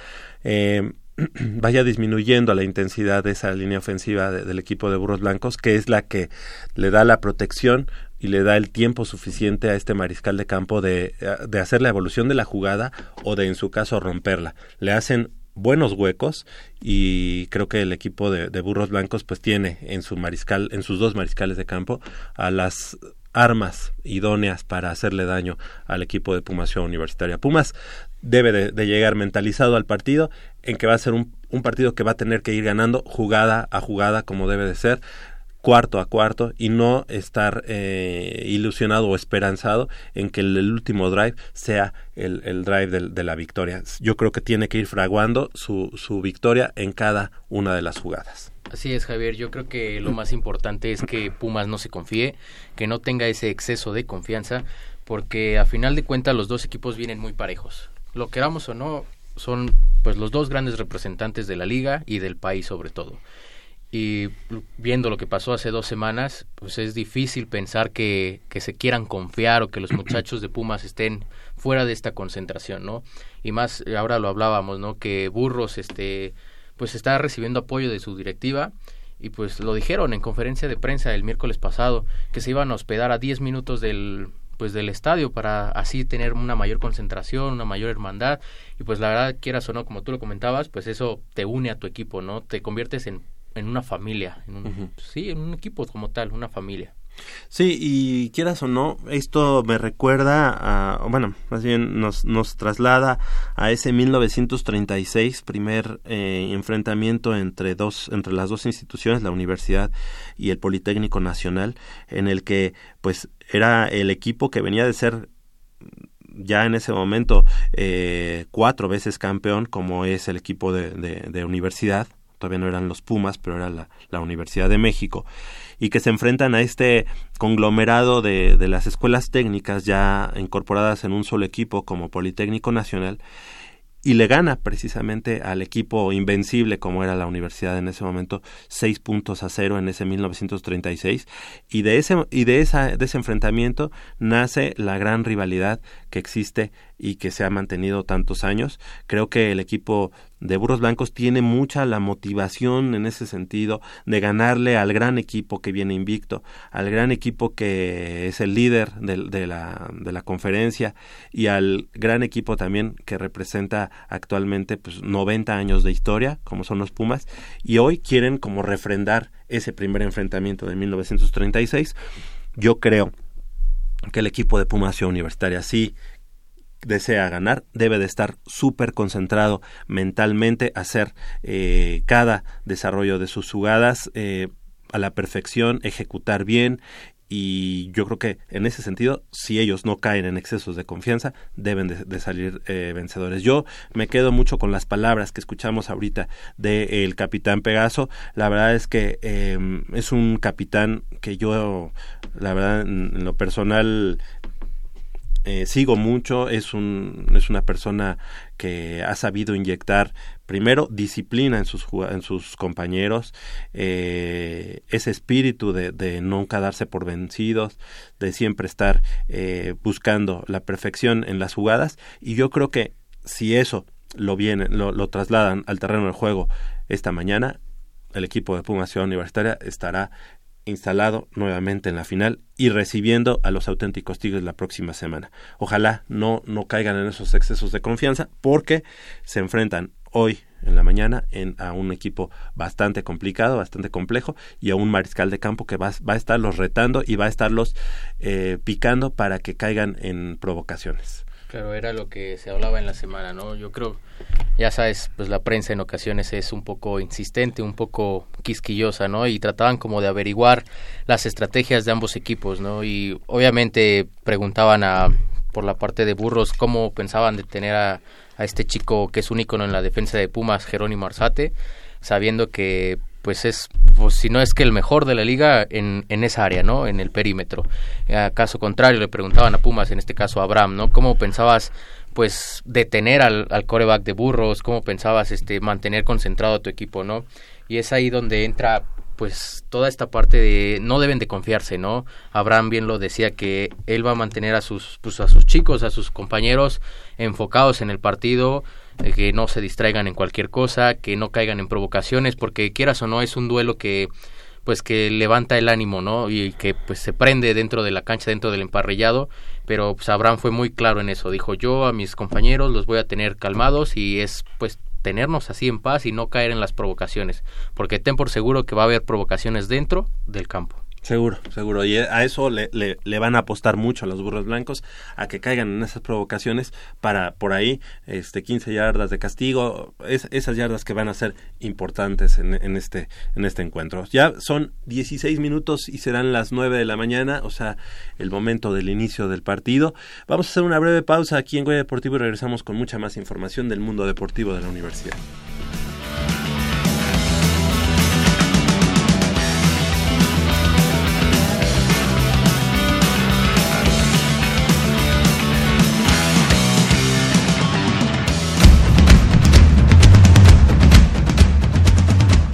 eh, vaya disminuyendo la intensidad de esa línea ofensiva de, del equipo de burros blancos, que es la que le da la protección y le da el tiempo suficiente a este mariscal de campo de, de hacer la evolución de la jugada o de en su caso romperla. Le hacen buenos huecos y creo que el equipo de, de, burros blancos pues tiene en su mariscal en sus dos mariscales de campo a las armas idóneas para hacerle daño al equipo de Pumas Universitaria. Pumas debe de, llegar mentalizado al partido en que va a ser un, partido que va a tener que ir ganando jugada a jugada como debe de ser cuarto a cuarto y no estar eh, ilusionado o esperanzado en que el, último drive sea el, el drive de, de, la victoria. Yo creo que tiene que ir fraguando su, su victoria en cada una de las jugadas. Así es, Javier. Yo creo que lo más importante es que Pumas no se confíe, que no tenga ese exceso de confianza, porque a final de cuentas los dos equipos vienen muy parejos. Lo queramos o no, son pues los dos grandes representantes de la liga y del país sobre todo y viendo lo que pasó hace dos semanas, pues es difícil pensar que, que, se quieran confiar o que los muchachos de Pumas estén fuera de esta concentración, ¿no? Y más, ahora lo hablábamos, ¿no? Que Burros, este, pues está recibiendo apoyo de su directiva y pues lo dijeron en conferencia de prensa el miércoles pasado, que se iban a hospedar a 10 minutos del pues del estadio para así tener una mayor concentración, una mayor hermandad y pues la verdad quieras o no como tú lo comentabas, pues eso te une a tu equipo, ¿no? Te conviertes en en una familia, en un, uh -huh. sí, en un equipo como tal, una familia. Sí, y quieras o no, esto me recuerda a, bueno, más bien nos, nos traslada a ese 1936, primer eh, enfrentamiento entre dos, entre las dos instituciones, la universidad y el Politécnico Nacional, en el que, pues, era el equipo que venía de ser ya en ese momento eh, cuatro veces campeón, como es el equipo de, de, de universidad, todavía no eran los Pumas, pero era la, la, Universidad de México, y que se enfrentan a este conglomerado de, de, las escuelas técnicas ya incorporadas en un solo equipo como Politécnico Nacional, y le gana precisamente al equipo invencible como era la universidad en ese momento seis puntos a cero en ese 1936 y de ese y de esa de ese enfrentamiento nace la gran rivalidad que existe y que se ha mantenido tantos años. Creo que el equipo de Burros Blancos tiene mucha la motivación en ese sentido de ganarle al gran equipo que viene invicto, al gran equipo que es el líder de, la, de la conferencia y al gran equipo también que representa actualmente pues 90 años de historia, como son los Pumas, y hoy quieren como refrendar ese primer enfrentamiento de 1936. Yo creo que el equipo de Pumas Universitaria sí desea ganar debe de estar súper concentrado mentalmente, hacer eh, cada desarrollo de sus jugadas eh, a la perfección, ejecutar bien y yo creo que en ese sentido, si ellos no caen en excesos de confianza, deben de, salir eh, vencedores. Yo me quedo mucho con las palabras que escuchamos ahorita del de capitán Pegaso. La verdad es que eh, es un capitán que yo, la verdad, en lo personal eh, sigo mucho, es, un, es una persona que ha sabido inyectar primero disciplina en sus, en sus compañeros, eh, ese espíritu de, de, nunca darse por vencidos, de siempre estar eh, buscando la perfección en las jugadas y yo creo que si eso lo, vienen, lo, lo trasladan al terreno del juego esta mañana, el equipo de Puma Ciudad Universitaria estará instalado nuevamente en la final y recibiendo a los auténticos Tigres la próxima semana. Ojalá no, no caigan en esos excesos de confianza porque se enfrentan hoy en la mañana en, a un equipo bastante complicado, bastante complejo y a un mariscal de campo que va, va a estarlos retando y va a estarlos eh, picando para que caigan en provocaciones. Claro, era lo que se hablaba en la semana, ¿no? Yo creo, ya sabes, pues la prensa en ocasiones es un poco insistente, un poco quisquillosa, ¿no? Y trataban como de averiguar las estrategias de ambos equipos, ¿no? Y obviamente preguntaban a por la parte de Burros cómo pensaban de tener a, a este chico que es un ícono en la defensa de Pumas, Jerónimo Arzate sabiendo que pues es, pues, si no es que el mejor de la liga en, en esa área, ¿no? En el perímetro. A caso contrario, le preguntaban a Pumas, en este caso a Abraham, ¿no? ¿Cómo pensabas, pues, detener al, al coreback de Burros? ¿Cómo pensabas, este, mantener concentrado a tu equipo, ¿no? Y es ahí donde entra, pues, toda esta parte de, no deben de confiarse, ¿no? Abraham bien lo decía que él va a mantener a sus, pues, a sus chicos, a sus compañeros enfocados en el partido, eh, que no se distraigan en cualquier cosa, que no caigan en provocaciones, porque quieras o no es un duelo que pues que levanta el ánimo, ¿no? Y que pues se prende dentro de la cancha, dentro del emparrillado, pero pues Abraham fue muy claro en eso, dijo yo a mis compañeros los voy a tener calmados y es pues tenernos así en paz y no caer en las provocaciones, porque ten por seguro que va a haber provocaciones dentro del campo. Seguro, seguro. Y a eso le, le, van a apostar mucho a los burros blancos, a que caigan en esas provocaciones para por ahí este 15 yardas de castigo, es, esas yardas que van a ser importantes en, en, este en este encuentro. Ya son 16 minutos y serán las 9 de la mañana, o sea, el momento del inicio del partido. Vamos a hacer una breve pausa aquí en Goya Deportivo y regresamos con mucha más información del mundo deportivo de la universidad.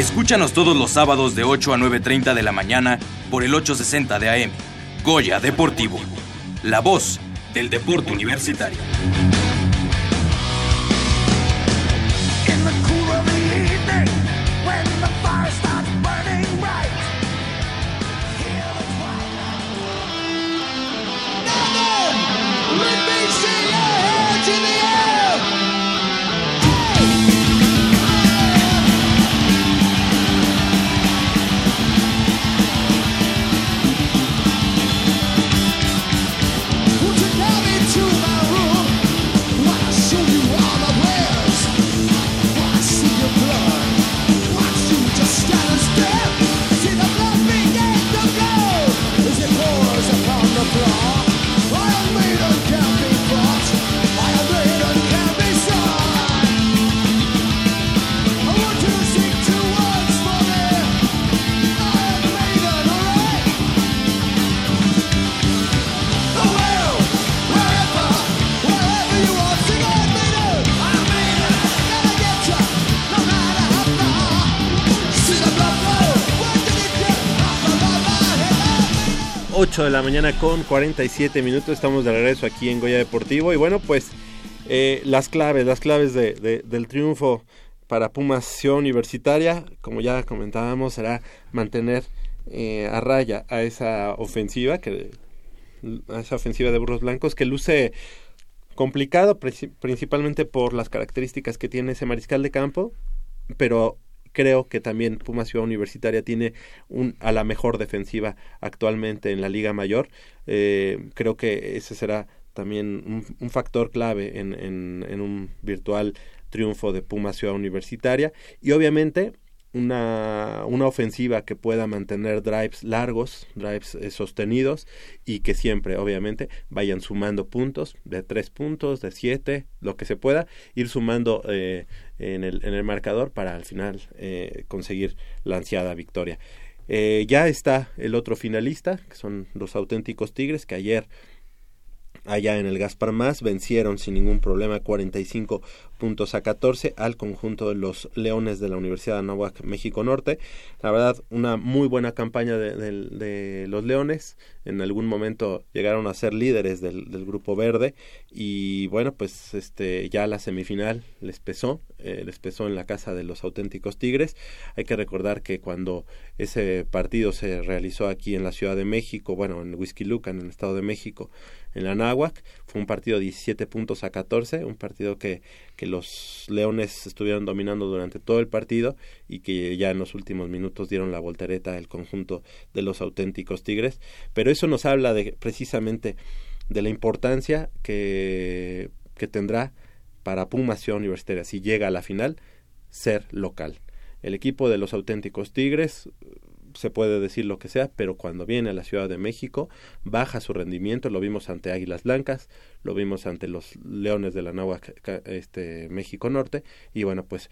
Escúchanos todos los sábados de 8 a 9.30 de la mañana por el 860 de AM. Goya Deportivo. La voz del deporte universitario. De la mañana con 47 minutos. Estamos de regreso aquí en Goya Deportivo. Y bueno, pues eh, las claves, las claves de, de, del triunfo para Pumas Universitaria, como ya comentábamos, será mantener eh, a raya a esa ofensiva, que, a esa ofensiva de burros blancos que luce complicado principalmente por las características que tiene ese mariscal de campo, pero creo que también Puma Ciudad Universitaria tiene un, a la mejor defensiva actualmente en la Liga Mayor. Eh, creo que ese será también un, factor clave en, en, en, un virtual triunfo de Puma Ciudad Universitaria. Y obviamente una, una ofensiva que pueda mantener drives largos, drives eh, sostenidos y que siempre, obviamente, vayan sumando puntos de tres puntos, de siete, lo que se pueda, ir sumando eh, en, el, en el marcador para al final eh, conseguir la ansiada victoria. Eh, ya está el otro finalista, que son los auténticos Tigres, que ayer allá en el Gaspar Más vencieron sin ningún problema 45 puntos a 14 al conjunto de los Leones de la Universidad de Anáhuac México Norte. La verdad una muy buena campaña de, de, los Leones. En algún momento llegaron a ser líderes del, del grupo verde y bueno pues este ya la semifinal les pesó eh, les pesó en la casa de los auténticos tigres. Hay que recordar que cuando ese partido se realizó aquí en la Ciudad de México bueno en Whisky Lucan en el Estado de México en la Náhuac fue un partido de 17 puntos a 14 un partido que, que los leones estuvieron dominando durante todo el partido y que ya en los últimos minutos dieron la voltereta el conjunto de los auténticos tigres. Pero eso nos habla de precisamente de la importancia que, que tendrá para Pumas Universitaria si llega a la final ser local. El equipo de los auténticos tigres se puede decir lo que sea, pero cuando viene a la Ciudad de México baja su rendimiento, lo vimos ante Águilas Blancas, lo vimos ante los Leones de la Náhuac, ca- este México Norte y bueno, pues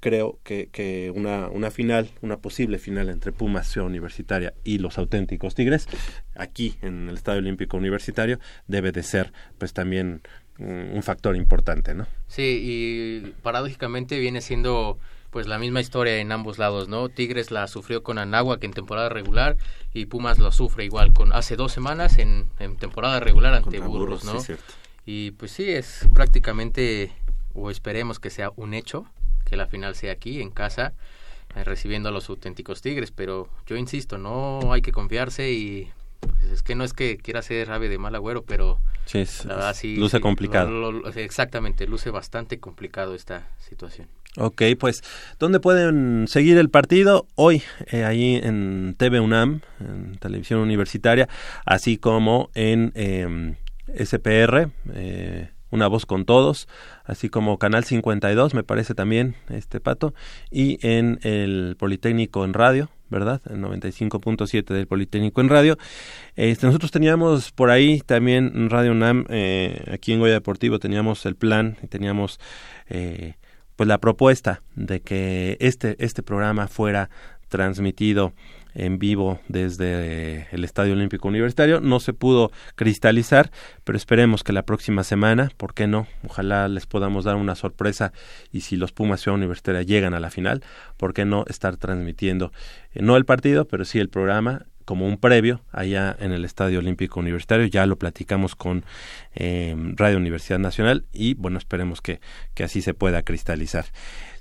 creo que, que una, una final, una posible final entre Pumas Ciudad Universitaria y los auténticos Tigres, aquí en el Estadio Olímpico Universitario, debe de ser pues también mm, un factor importante, ¿no? Sí, y paradójicamente viene siendo pues la misma historia en ambos lados, ¿no? Tigres la sufrió con Anáhuac en temporada regular y Pumas lo sufre igual con hace dos semanas en, en temporada regular ante Burros, Burros, ¿no? sí, cierto. y pues sí, es prácticamente, o esperemos que sea un hecho, que la final sea aquí, en casa, eh, recibiendo a los auténticos Tigres, pero yo insisto, no hay que confiarse y pues, es que no es que quiera ser ave de mal agüero, pero Sí, es- la verdad es- sí, luce sí, complicado. lo- lo- exactamente, luce bastante complicado esta situación. Ok, pues, ¿dónde pueden seguir el partido? Hoy, eh, ahí en TV UNAM, en Televisión Universitaria, así como en eh, SPR, eh, Una Voz con Todos, así como Canal 52, me parece también, este pato, y en el Politécnico en radio, ¿verdad? El 95.7 del Politécnico en radio. Este, nosotros teníamos por ahí también Radio UNAM, eh, aquí en Goya Deportivo, teníamos el plan, y teníamos... Eh, pues la propuesta de que este este programa fuera transmitido en vivo desde el Estadio Olímpico Universitario no se pudo cristalizar, pero esperemos que la próxima semana, ¿por qué no? Ojalá les podamos dar una sorpresa y si los Pumas Ciudad Universitaria llegan a la final, ¿por qué no estar transmitiendo eh, no el partido, pero sí el programa como un previo allá en el Estadio Olímpico Universitario. Ya lo platicamos con eh, Radio Universidad Nacional y bueno, esperemos que, que así se pueda cristalizar.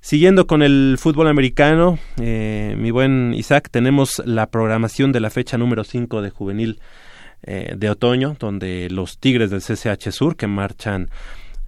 Siguiendo con el fútbol americano, eh, mi buen Isaac, tenemos la programación de la fecha número 5 de juvenil eh, de otoño, donde los Tigres del CCH Sur, que marchan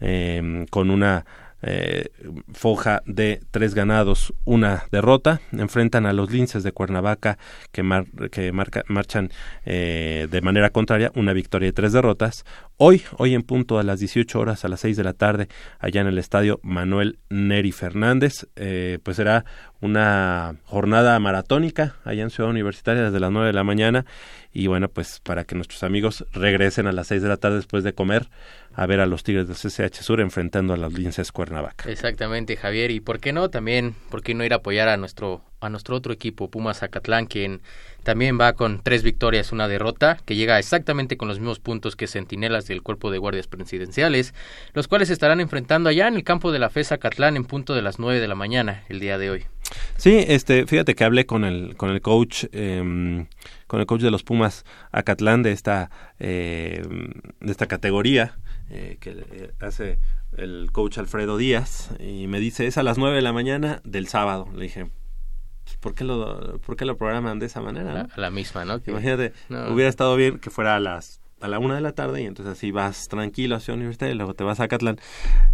eh, con una eh, foja de tres ganados, una derrota. Enfrentan a los linces de Cuernavaca que, mar- que marca- marchan eh, de manera contraria, una victoria y tres derrotas. Hoy, hoy en punto a las 18 horas, a las 6 de la tarde, allá en el estadio Manuel Neri Fernández, eh, pues será una jornada maratónica allá en Ciudad Universitaria desde las 9 de la mañana y bueno, pues para que nuestros amigos regresen a las 6 de la tarde después de comer a ver a los Tigres del CCH Sur enfrentando a los Linces Cuernavaca. Exactamente, Javier. Y por qué no también, por qué no ir a apoyar a nuestro a nuestro otro equipo, Pumas Zacatlán, quien también va con tres victorias, una derrota, que llega exactamente con los mismos puntos que Centinelas del Cuerpo de Guardias Presidenciales, los cuales estarán enfrentando allá en el campo de la FE Zacatlán en punto de las 9 de la mañana el día de hoy. Sí, este, fíjate que hablé con el con el coach em, con el coach de los Pumas Acatlán de esta eh, de esta categoría eh, que eh, hace el coach Alfredo Díaz y me dice es a las 9 de la mañana del sábado. Le dije "Pues, ¿Por qué, lo, ¿Por qué lo programan de esa manera? no?" A la misma, ¿no? Que- Imagínate, No. hubiera estado bien que fuera a las a la una de la tarde y entonces así vas tranquilo hacia la universidad y luego te vas a Acatlán.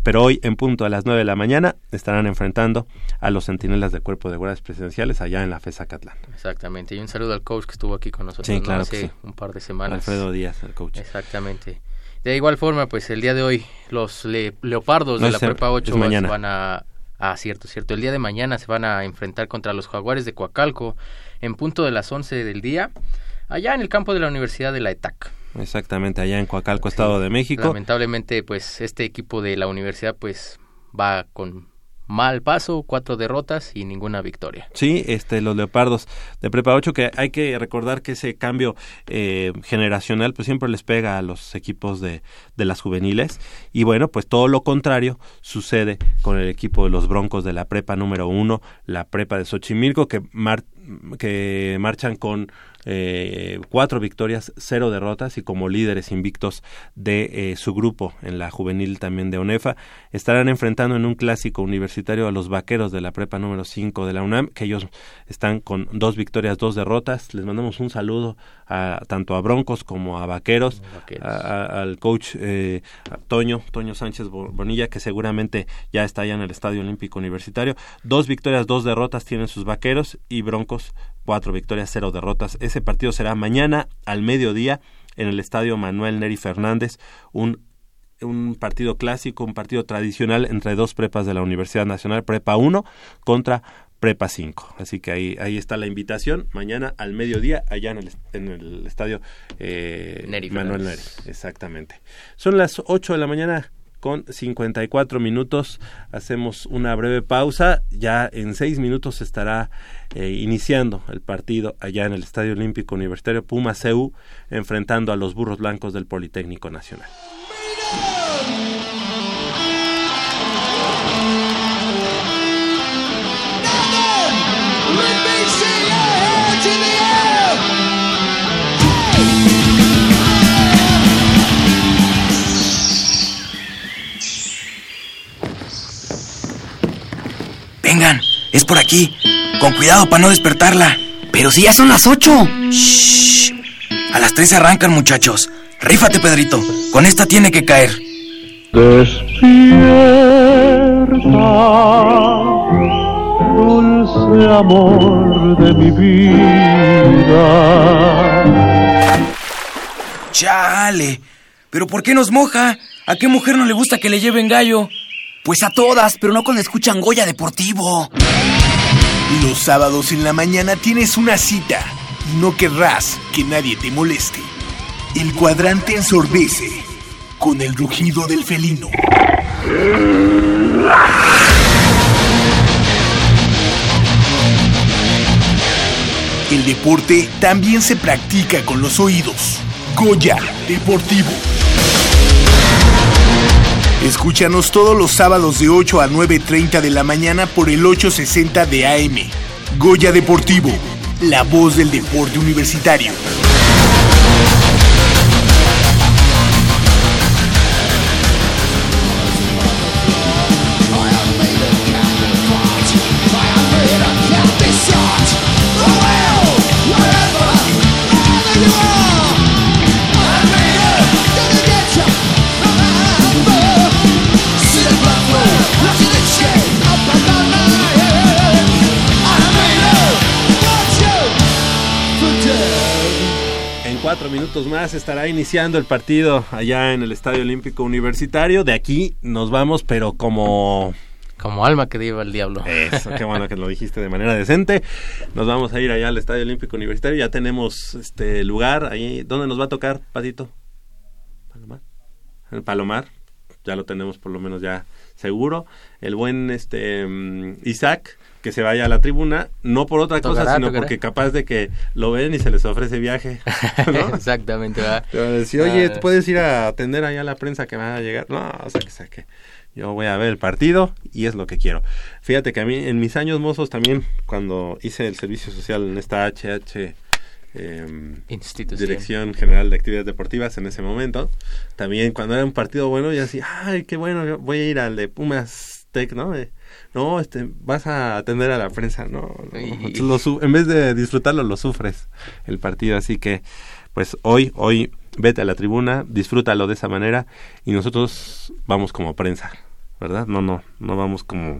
Pero hoy, en punto a las 9 de la mañana, estarán enfrentando a los centinelas del Cuerpo de Guardias Presidenciales allá en la FES Acatlán. Exactamente. Y un saludo al coach que estuvo aquí con nosotros Sí, ¿no? claro hace sí. un par de semanas. Alfredo Díaz, el coach. Exactamente. De igual forma, pues el día de hoy los le- leopardos No, de la el- Prepa 8 es mañana. van a... Ah, cierto, cierto. El día de mañana se van a enfrentar contra los jaguares de Coacalco en punto de las 11 del día, allá en el campo de la Universidad de la ETAC. Exactamente, allá en Coacalco, Estado de México. Lamentablemente, pues este equipo de la universidad pues va con mal paso, cuatro derrotas y ninguna victoria. Sí, este, los leopardos de Prepa 8, que hay que recordar que ese cambio eh, generacional pues siempre les pega a los equipos de, de las juveniles. Y bueno, pues todo lo contrario sucede con el equipo de los Broncos de la Prepa número uno, la Prepa de Xochimilco, que, mar- que marchan con eh, cuatro victorias, cero derrotas y como líderes invictos de eh, su grupo en la juvenil también de ONEFA, estarán enfrentando en un clásico universitario a los vaqueros de la prepa número 5 de la UNAM, que ellos están con dos victorias, dos derrotas. Les mandamos un saludo a, tanto a Broncos como a Vaqueros, a- a- al coach eh, Toño, Toño Sánchez Bo- Bonilla, que seguramente ya está allá en el Estadio Olímpico Universitario. Dos victorias, dos derrotas tienen sus Vaqueros y Broncos, cuatro victorias, cero derrotas. Ese partido será mañana al mediodía en el Estadio Manuel Neri Fernández, un un partido clásico, un partido tradicional entre dos prepas de la Universidad Nacional, Prepa 1 contra Prepa 5. Así que ahí, ahí está la invitación, mañana al mediodía, allá en el, en el estadio eh, Neri Manuel Neri. Exactamente. Son las 8 de la mañana con 54 minutos. Hacemos una breve pausa. Ya en seis minutos estará eh, iniciando el partido allá en el Estadio Olímpico Universitario Puma CU, enfrentando a los burros blancos del Politécnico Nacional. Vengan, es por aquí. Con cuidado para no despertarla. Pero si ya son las ocho. Shh. A las tres arrancan, muchachos. Rífate, Pedrito. Con esta tiene que caer. Despierta, dulce amor de mi vida. Chale. ¿Pero por qué nos moja? ¿A qué mujer no le gusta que le lleven gallo? Pues a todas, pero no cuando escuchan Goya Deportivo. Los sábados en la mañana tienes una cita y no querrás que nadie te moleste. El cuadrante ensordece con el rugido del felino. El deporte también se practica con los oídos. Goya Deportivo. Escúchanos todos los sábados de 8 a 9.30 de la mañana por el 860 de AM. Goya Deportivo, la voz del deporte universitario. Minutos más estará iniciando el partido allá en el Estadio Olímpico Universitario. De aquí nos vamos, pero como... Como alma que diva el diablo. Eso, qué bueno que lo dijiste de manera decente. Nos vamos a ir allá al Estadio Olímpico Universitario. Ya tenemos este lugar ahí. ¿Dónde nos va a tocar, Patito? Palomar. El Palomar. Ya lo tenemos por lo menos ya seguro. El buen este mm, Isaac que se vaya a la tribuna, no por otra cosa, sino tocará. porque capaz de que lo ven y se les ofrece viaje. ¿no? Exactamente, ¿verdad? Te van a decir, oye, Ah, ¿tú puedes ir a atender allá a la prensa que van a llegar? No, o sea, que, o sea, que yo voy a ver el partido y es lo que quiero. Fíjate que a mí, en mis años mozos también, cuando hice el servicio social en esta HH eh, Institución. Dirección General de Actividades Deportivas en ese momento, también cuando era un partido bueno, yo decía, ay, qué bueno, voy a ir al de Pumas Tech, ¿no? Eh, no, este, vas a atender a la prensa, no, no. Y- Lo en vez de disfrutarlo, lo sufres el partido, así que, pues hoy, hoy, vete a la tribuna, disfrútalo de esa manera y nosotros vamos como prensa, ¿verdad? No, no, no vamos como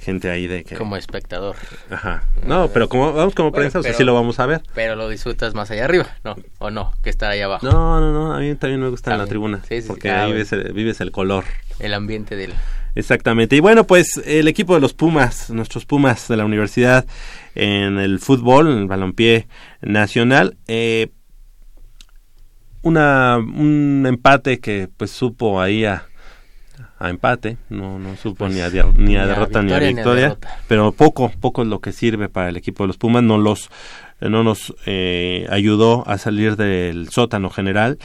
gente ahí de que... Como espectador. Ajá. No, pero como vamos como Bueno, prensa, o sea, pero- sí lo vamos a ver. Pero lo disfrutas más allá arriba, ¿no? ¿O no? Que estar ahí abajo. No, no, no, a mí también me gusta en la También. tribuna, Sí, sí, porque Ah, ahí ves el, vives el color. El ambiente del... Exactamente. Y bueno, pues el equipo de los Pumas, nuestros Pumas de la universidad en el fútbol, en el balompié nacional, eh, una, un empate que pues supo ahí a, a empate, no, no supo ni a, der- ni a ni a derrota ni a victoria ni a pero poco, poco es lo que sirve para el equipo de los Pumas, no los no nos eh, ayudó a salir del sótano general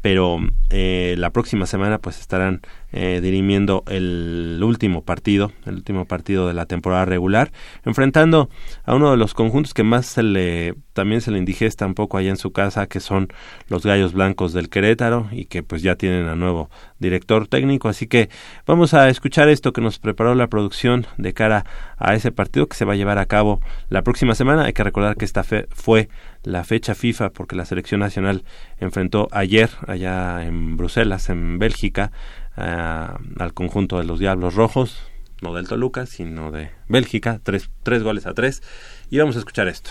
pero eh, la próxima semana pues estarán eh, dirimiendo el último partido, el último partido de la temporada regular, enfrentando a uno de los conjuntos que más se le también se le indigesta un poco allá en su casa, que son los Gallos Blancos del Querétaro y que pues ya tienen a nuevo director técnico, así que vamos a escuchar esto que nos preparó la producción de cara a ese partido que se va a llevar a cabo la próxima semana. Hay que recordar que esta fe fue la fecha FIFA porque la selección nacional enfrentó ayer allá en Bruselas, en Bélgica, al conjunto de los Diablos Rojos, no del Toluca, sino de Bélgica, tres, tres goles a tres. Y vamos a escuchar esto.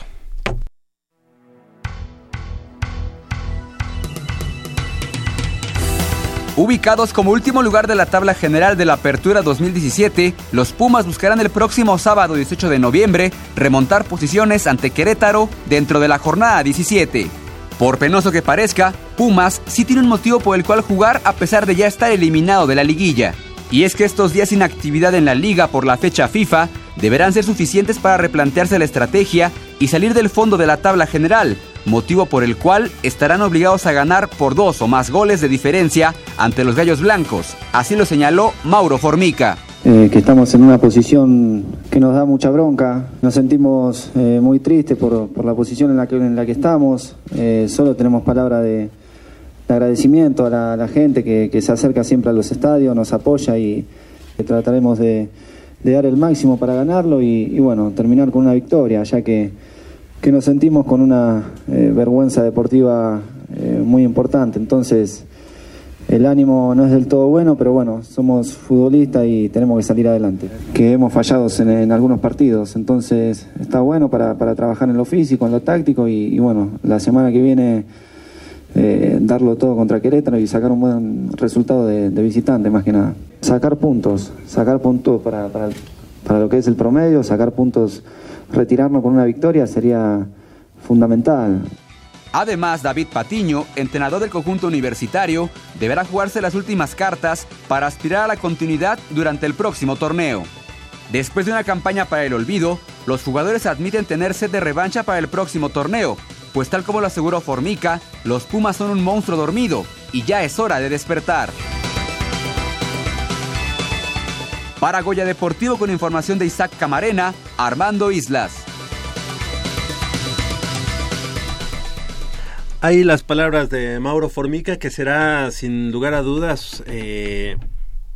Ubicados como último lugar de la tabla general de la Apertura 2017, los Pumas buscarán el próximo sábado 18 de noviembre remontar posiciones ante Querétaro dentro de la jornada 17. Por penoso que parezca, Pumas sí tiene un motivo por el cual jugar a pesar de ya estar eliminado de la liguilla. Y es que estos días sin actividad en la liga por la fecha FIFA deberán ser suficientes para replantearse la estrategia y salir del fondo de la tabla general, motivo por el cual estarán obligados a ganar por dos o más goles de diferencia ante los Gallos Blancos. Así lo señaló Mauro Formica. Eh, que estamos en una posición que nos da mucha bronca, nos sentimos eh, muy tristes por, la posición en la que, estamos, eh, solo tenemos palabra de agradecimiento a la, la gente que, que, se acerca siempre a los estadios, nos apoya y trataremos de, de, dar el máximo para ganarlo y, y, bueno, terminar con una victoria, ya que, que nos sentimos con una vergüenza deportiva muy importante, entonces el ánimo no es del todo bueno, pero bueno, somos futbolistas y tenemos que salir adelante. Que hemos fallado en, en algunos partidos, entonces está bueno para, para, trabajar en lo físico, en lo táctico y, y bueno, la semana que viene eh, darlo todo contra Querétaro y sacar un buen resultado de, de visitante más que nada. Sacar puntos, sacar puntos para, para, para lo que es el promedio, sacar puntos, retirarnos con una victoria sería fundamental. Además, David Patiño, entrenador del conjunto universitario, deberá jugarse las últimas cartas para aspirar a la continuidad durante el próximo torneo. Después de una campaña para el olvido, los jugadores admiten tener sed de revancha para el próximo torneo, pues tal como lo aseguró Formica, los Pumas son un monstruo dormido y ya es hora de despertar. Para Goya Deportivo con información de Isaac Camarena, Armando Islas. Hay las palabras de Mauro Formica, que será sin lugar a dudas eh,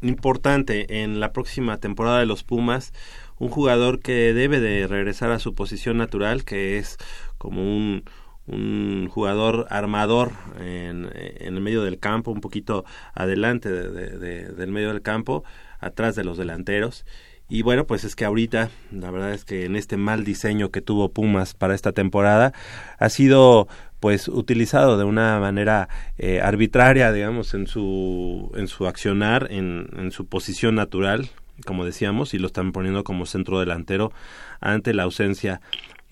importante en la próxima temporada de los Pumas. Un jugador que debe de regresar a su posición natural, que es como un, un jugador armador en, en, el medio del campo, un poquito adelante de, de, de, del medio del campo, atrás de los delanteros. Y bueno, pues es que ahorita, la verdad es que en este mal diseño que tuvo Pumas para esta temporada, ha sido pues utilizado de una manera eh, arbitraria, digamos, en su, en su accionar, en, en su posición natural, como decíamos, y lo están poniendo como centro delantero ante la ausencia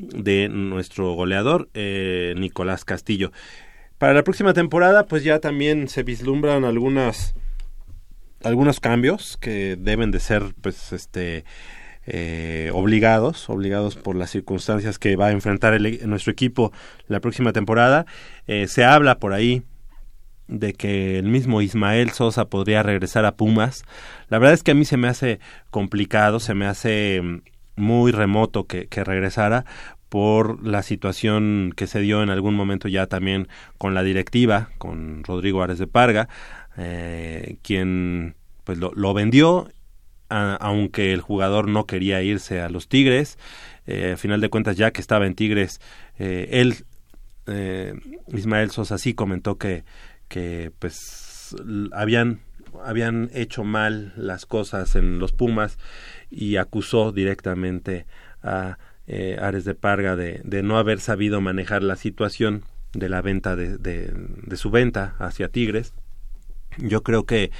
de nuestro goleador, eh, Nicolás Castillo. Para la próxima temporada, pues ya también se vislumbran algunas algunos cambios que deben de ser, pues, este, eh, obligados, obligados por las circunstancias que va a enfrentar el, nuestro equipo la próxima temporada. Eh, se habla por ahí de que el mismo Ismael Sosa podría regresar a Pumas. La verdad es que a mí se me hace complicado, se me hace mm, muy remoto que regresara por la situación que se dio en algún momento ya también con la directiva, con Rodrigo Ares de Parga, eh, quien pues lo, vendió aunque el jugador no quería irse a los Tigres. Eh, a final de cuentas, ya que estaba en Tigres, eh, él, eh, Ismael Sosa, sí comentó que, que pues habían, habían hecho mal las cosas en los Pumas y acusó directamente a eh, Ares de Parga de, no haber sabido manejar la situación de la venta de, su venta hacia Tigres. Yo creo que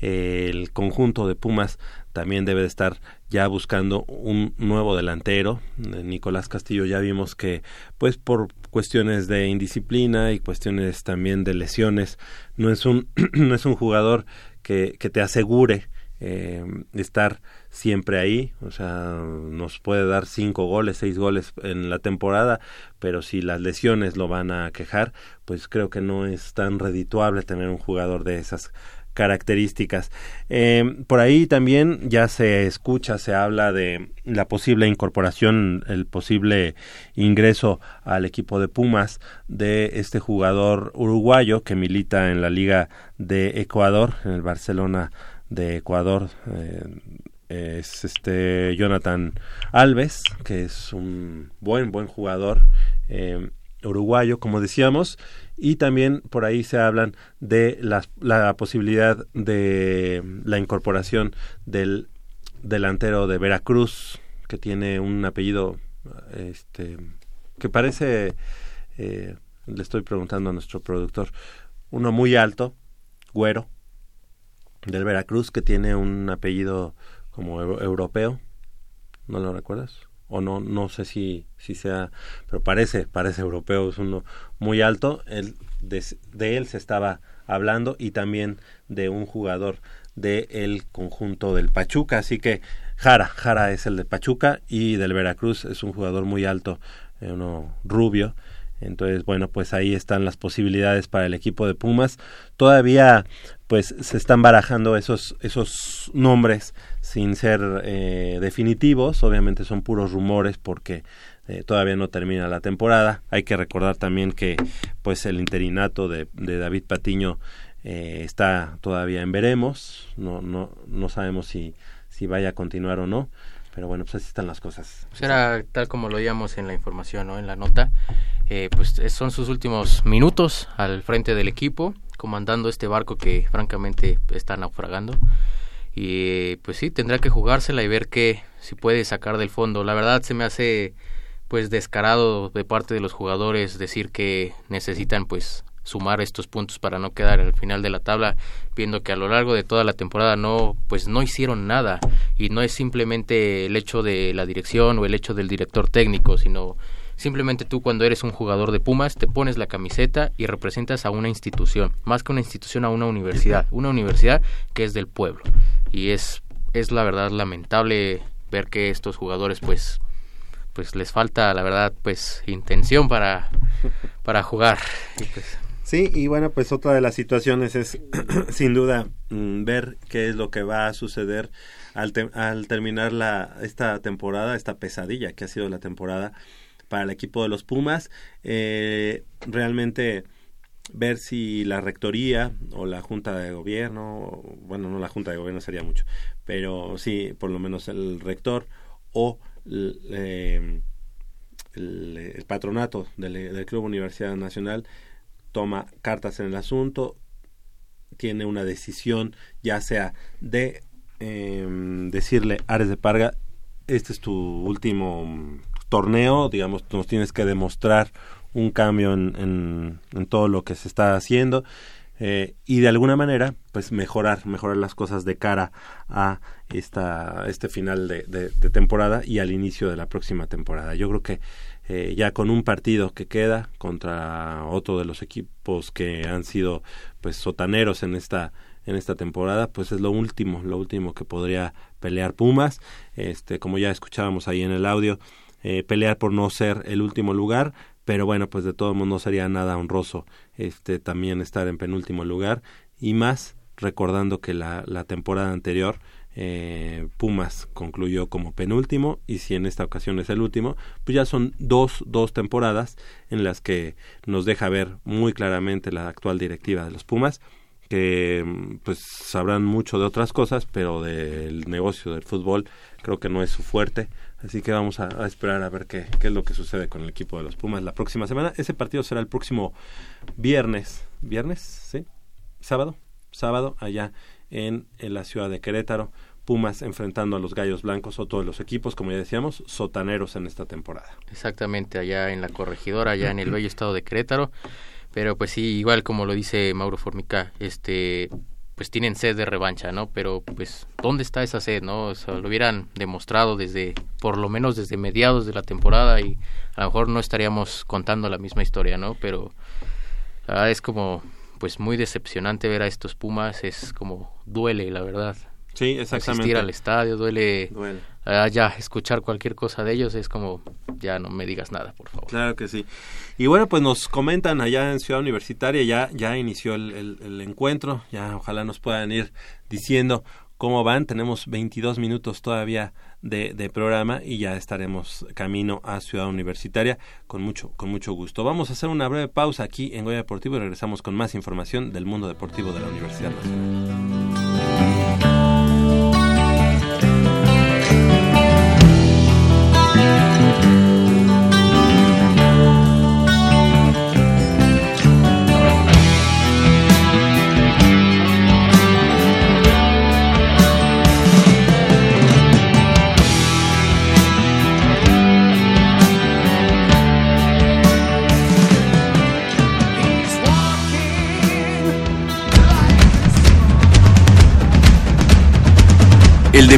eh, el conjunto de Pumas también debe de estar ya buscando un nuevo delantero. Eh, Nicolás Castillo ya vimos que, pues por cuestiones de indisciplina y cuestiones también de lesiones, no es un, no es un jugador que te asegure eh, estar siempre ahí, o sea, nos puede dar cinco goles, seis goles en la temporada, pero si las lesiones lo van a quejar, pues creo que no es tan redituable tener un jugador de esas características. Eh, por ahí también ya se escucha, se habla de la posible incorporación, el posible ingreso al equipo de Pumas de este jugador uruguayo que milita en la Liga de Ecuador, en el Barcelona de Ecuador. Eh, es este Jonathan Alves, que es un buen, buen jugador eh, uruguayo, como decíamos, y también por ahí se hablan de la, la posibilidad de la incorporación del delantero de Veracruz, que tiene un apellido este que parece eh, le estoy preguntando a nuestro productor uno muy alto güero del Veracruz que tiene un apellido como eu- europeo. No lo recuerdas o no no sé si si sea pero parece parece europeo es uno muy alto. Él de, él se estaba hablando y también de un jugador del el conjunto del Pachuca. Así que Jara Jara es el de Pachuca y del Veracruz es un jugador muy alto eh, uno rubio. Entonces, bueno, pues ahí están las posibilidades para el equipo de Pumas. Todavía, pues, se están barajando esos, esos nombres sin ser eh, definitivos. Obviamente son puros rumores porque eh, todavía no termina la temporada. Hay que recordar también que, pues, el interinato de, David Patiño eh, está todavía en veremos. No, no, no sabemos si, si vaya a continuar o no. Pero bueno, pues así están las cosas. Pues era tal como lo oíamos en la información, ¿no? En la nota. Eh, pues es- son sus últimos minutos al frente del equipo, comandando este barco que francamente está naufragando. Y pues sí, tendrá que jugársela y ver qué si puede sacar del fondo. La verdad se me hace pues descarado de parte de los jugadores decir que necesitan pues sumar estos puntos para no quedar al final de la tabla viendo que a lo largo de toda la temporada no pues no hicieron nada y no es simplemente el hecho de la dirección o el hecho del director técnico sino simplemente tú cuando eres un jugador de Pumas te pones la camiseta y representas a una institución más que una institución a una universidad. Una universidad que es del pueblo. Y es es la verdad lamentable ver que estos jugadores pues pues les falta la verdad pues intención para para jugar. Pues Sí, y bueno, pues otra de las situaciones es sin duda mm, ver qué es lo que va a suceder al, al terminar la, esta temporada, esta pesadilla que ha sido la temporada para el equipo de los Pumas. Eh, realmente ver si la rectoría o la junta de gobierno, bueno, no la junta de gobierno sería mucho, pero sí, por lo menos el rector o eh, el, patronato del, Club Universidad Nacional toma cartas en el asunto, tiene una decisión, ya sea de eh, decirle Ares de Parga, este es tu último torneo, digamos, nos tienes que demostrar un cambio en, todo lo que se está haciendo eh, y de alguna manera, pues mejorar, mejorar las cosas de cara a esta, este final de temporada y al inicio de la próxima temporada. Yo creo que eh, ya con un partido que queda contra otro de los equipos que han sido pues sotaneros en esta en esta temporada pues es lo último lo último que podría pelear Pumas este como ya escuchábamos ahí en el audio eh, pelear por no ser el último lugar pero bueno pues de todo modo no sería nada honroso este también estar en penúltimo lugar y más recordando que la, la temporada anterior eh, Pumas concluyó como penúltimo y si en esta ocasión es el último, pues ya son dos, dos temporadas en las que nos deja ver muy claramente la actual directiva de los Pumas que pues sabrán mucho de otras cosas, pero del negocio del fútbol creo que no es su fuerte. Así que vamos a, esperar a ver qué, qué es lo que sucede con el equipo de los Pumas la próxima semana. Ese partido será el próximo viernes. ¿Viernes? ¿Sí? ¿Sábado? Sábado, allá en, en la ciudad de Querétaro. Pumas enfrentando a los Gallos Blancos, otro de los equipos, como ya decíamos, sotaneros en esta temporada. exactamente allá en la corregidora, allá en el bello estado de Querétaro. Pero pues sí, igual como lo dice Mauro Formica, este pues tienen sed de revancha, ¿no? Pero pues ¿dónde está esa sed, no? O sea, lo hubieran demostrado desde por lo menos desde mediados de la temporada y a lo mejor no estaríamos contando la misma historia, ¿no? Pero la verdad es como pues muy decepcionante ver a estos Pumas, es como duele, la verdad. Sí, exactamente. Asistir al estadio, duele, ah, ya escuchar cualquier cosa de ellos es como, ya no me digas nada, por favor. Claro que sí. Y bueno, pues nos comentan allá en Ciudad Universitaria, ya, ya inició el encuentro, ya ojalá nos puedan ir diciendo cómo van. Tenemos 22 minutos todavía de, de programa y ya estaremos camino a Ciudad Universitaria con mucho, con mucho gusto. Vamos a hacer una breve pausa aquí en Goya Deportivo y regresamos con más información del mundo deportivo de la Universidad Nacional.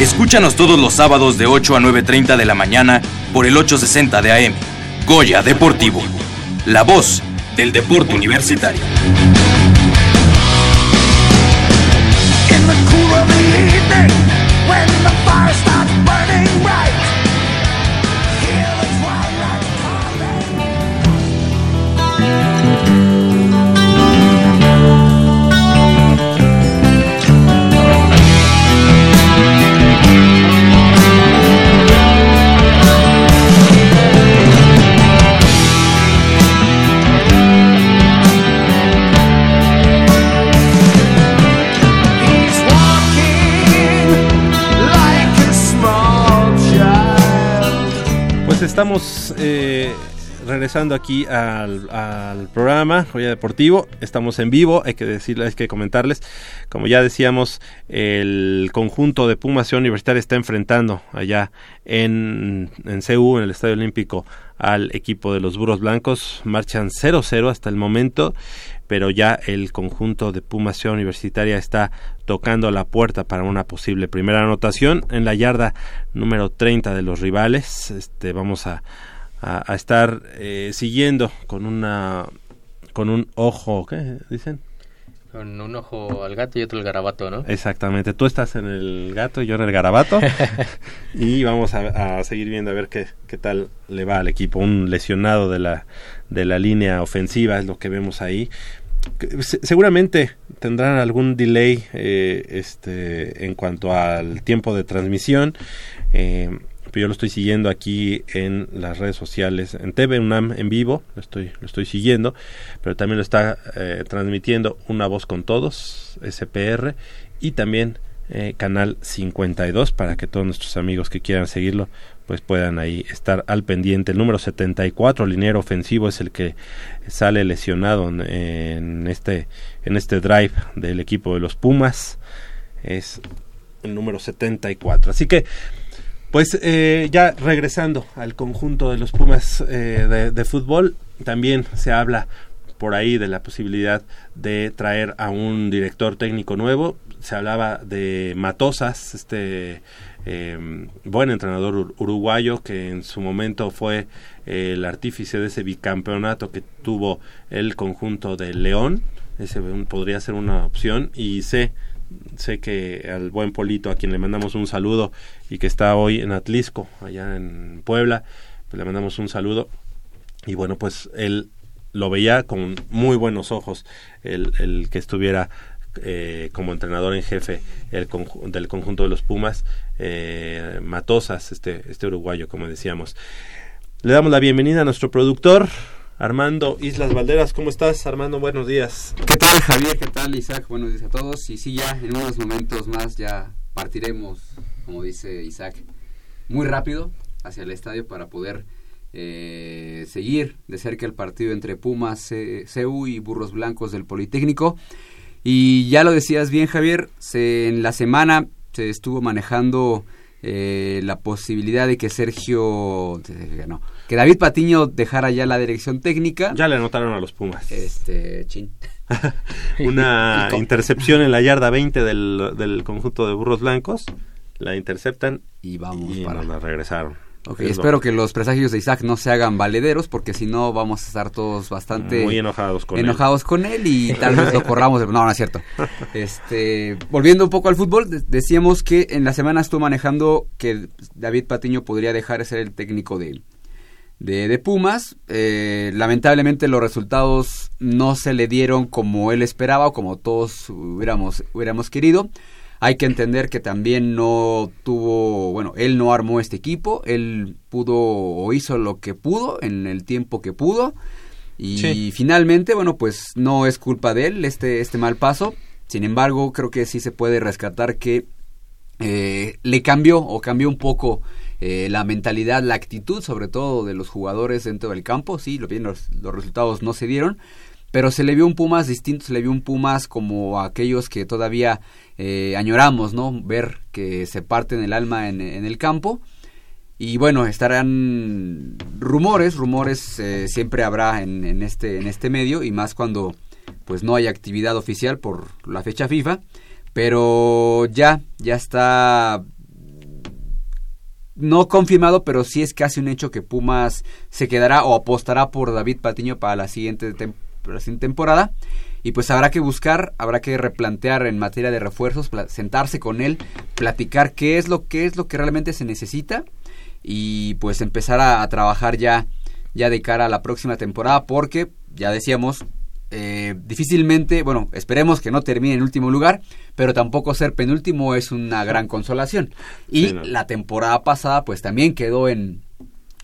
Escúchanos todos los sábados de 8 a 9.30 de la mañana por el 860 de AM. Goya Deportivo. La voz del deporte universitario. Estamos eh, regresando aquí al, al programa Joya Deportivo. Estamos en vivo, hay que decirles, hay que comentarles. Como ya decíamos, el conjunto de Pumas Ciudad Universitaria está enfrentando allá en, en CU, en el Estadio Olímpico, al equipo de los Burros Blancos. Marchan 0-0 hasta el momento, pero ya el conjunto de Pumas Ciudad Universitaria está tocando la puerta para una posible primera anotación en la yarda número 30 de los rivales. Este, vamos a, a, a estar eh, siguiendo con una con un ojo, ¿qué dicen? Con un ojo al gato y otro al garabato, ¿no? Exactamente, tú estás en el gato y yo en el garabato. y vamos a, a seguir viendo a ver qué, qué tal le va al equipo. Un lesionado de la, de la línea ofensiva es lo que vemos ahí. Seguramente tendrán algún delay eh, este, en cuanto al tiempo de transmisión. Eh, pero yo lo estoy siguiendo aquí en las redes sociales, en TV UNAM en vivo, lo estoy, lo estoy siguiendo, pero también lo está eh, transmitiendo Una Voz con Todos, SPR, y también eh, Canal 52, para que todos nuestros amigos que quieran seguirlo, pues puedan ahí estar al pendiente. El número 74, liniero ofensivo, es el que sale lesionado en, este, en este drive del equipo de los Pumas. Es el número 74. Así que pues eh, ya regresando al conjunto de los Pumas eh, de fútbol, también se habla por ahí de la posibilidad de traer a un director técnico nuevo. Se hablaba de Matosas, este eh, buen entrenador ur- uruguayo que en su momento fue el artífice de ese bicampeonato que tuvo el conjunto de León. Ese podría ser una opción y sé sé que al buen Polito, a quien le mandamos un saludo y que está hoy en Atlisco, allá en Puebla, pues le mandamos un saludo. Y bueno, pues él lo veía con muy buenos ojos, el, el que estuviera eh, como entrenador en jefe el conju- del conjunto de los Pumas, eh, Matosas, este, este uruguayo, como decíamos. Le damos la bienvenida a nuestro productor, Armando Islas Valderas. ¿Cómo estás, Armando? Buenos días. ¿Qué tal Javier? ¿Qué tal Isaac? Buenos días a todos. Y sí, ya en unos momentos más ya partiremos, como dice Isaac, muy rápido hacia el estadio para poder eh, seguir de cerca el partido entre Pumas, CU y Burros Blancos del Politécnico. Y ya lo decías bien Javier, se, en la semana se estuvo manejando eh, la posibilidad de que Sergio, no, que David Patiño dejara ya la dirección técnica. Ya le anotaron a los Pumas. Este, chin. Una intercepción en la yarda 20 del, del conjunto de burros blancos. La interceptan y vamos y para- nos la regresaron. Ok, Es lo- espero que los presagios de Isaac no se hagan valederos porque si no vamos a estar todos bastante Muy enojados con él. enojados con él y tal vez lo corramos. de- No, no es cierto. Este, volviendo un poco al fútbol, de- decíamos que en la semana estuvo manejando que David Patiño podría dejar de ser el técnico de, de, de Pumas. Eh, lamentablemente los resultados no se le dieron como él esperaba o como todos hubiéramos, hubiéramos querido. Hay que entender que también no tuvo, bueno, él no armó este equipo, él pudo o hizo lo que pudo en el tiempo que pudo y Sí. finalmente, bueno, pues no es culpa de él este, este mal paso. Sin embargo, creo que sí se puede rescatar que eh, le cambió o cambió un poco eh, la mentalidad, la actitud, sobre todo de los jugadores dentro del campo. Sí, lo bien, los, los resultados no se dieron, pero se le vio un Pumas distinto, se le vio un Pumas como aquellos que todavía eh, añoramos, ¿no? Ver que se parten el alma en, el campo. Y bueno, estarán rumores, rumores eh, siempre habrá en, este, en este medio y más cuando pues no hay actividad oficial por la fecha FIFA, pero ya, ya está no confirmado, pero sí es casi un hecho que Pumas se quedará o apostará por David Patiño para la siguiente, tem- siguiente temporada. Y pues habrá que buscar, habrá que replantear en materia de refuerzos, sentarse con él, platicar qué es lo que es lo que realmente se necesita y pues empezar a, a trabajar ya ya de cara a la próxima temporada porque ya decíamos eh, difícilmente, bueno, esperemos que no termine en último lugar, pero tampoco ser penúltimo es una gran consolación. Y Sí, no. la temporada pasada pues también quedó en,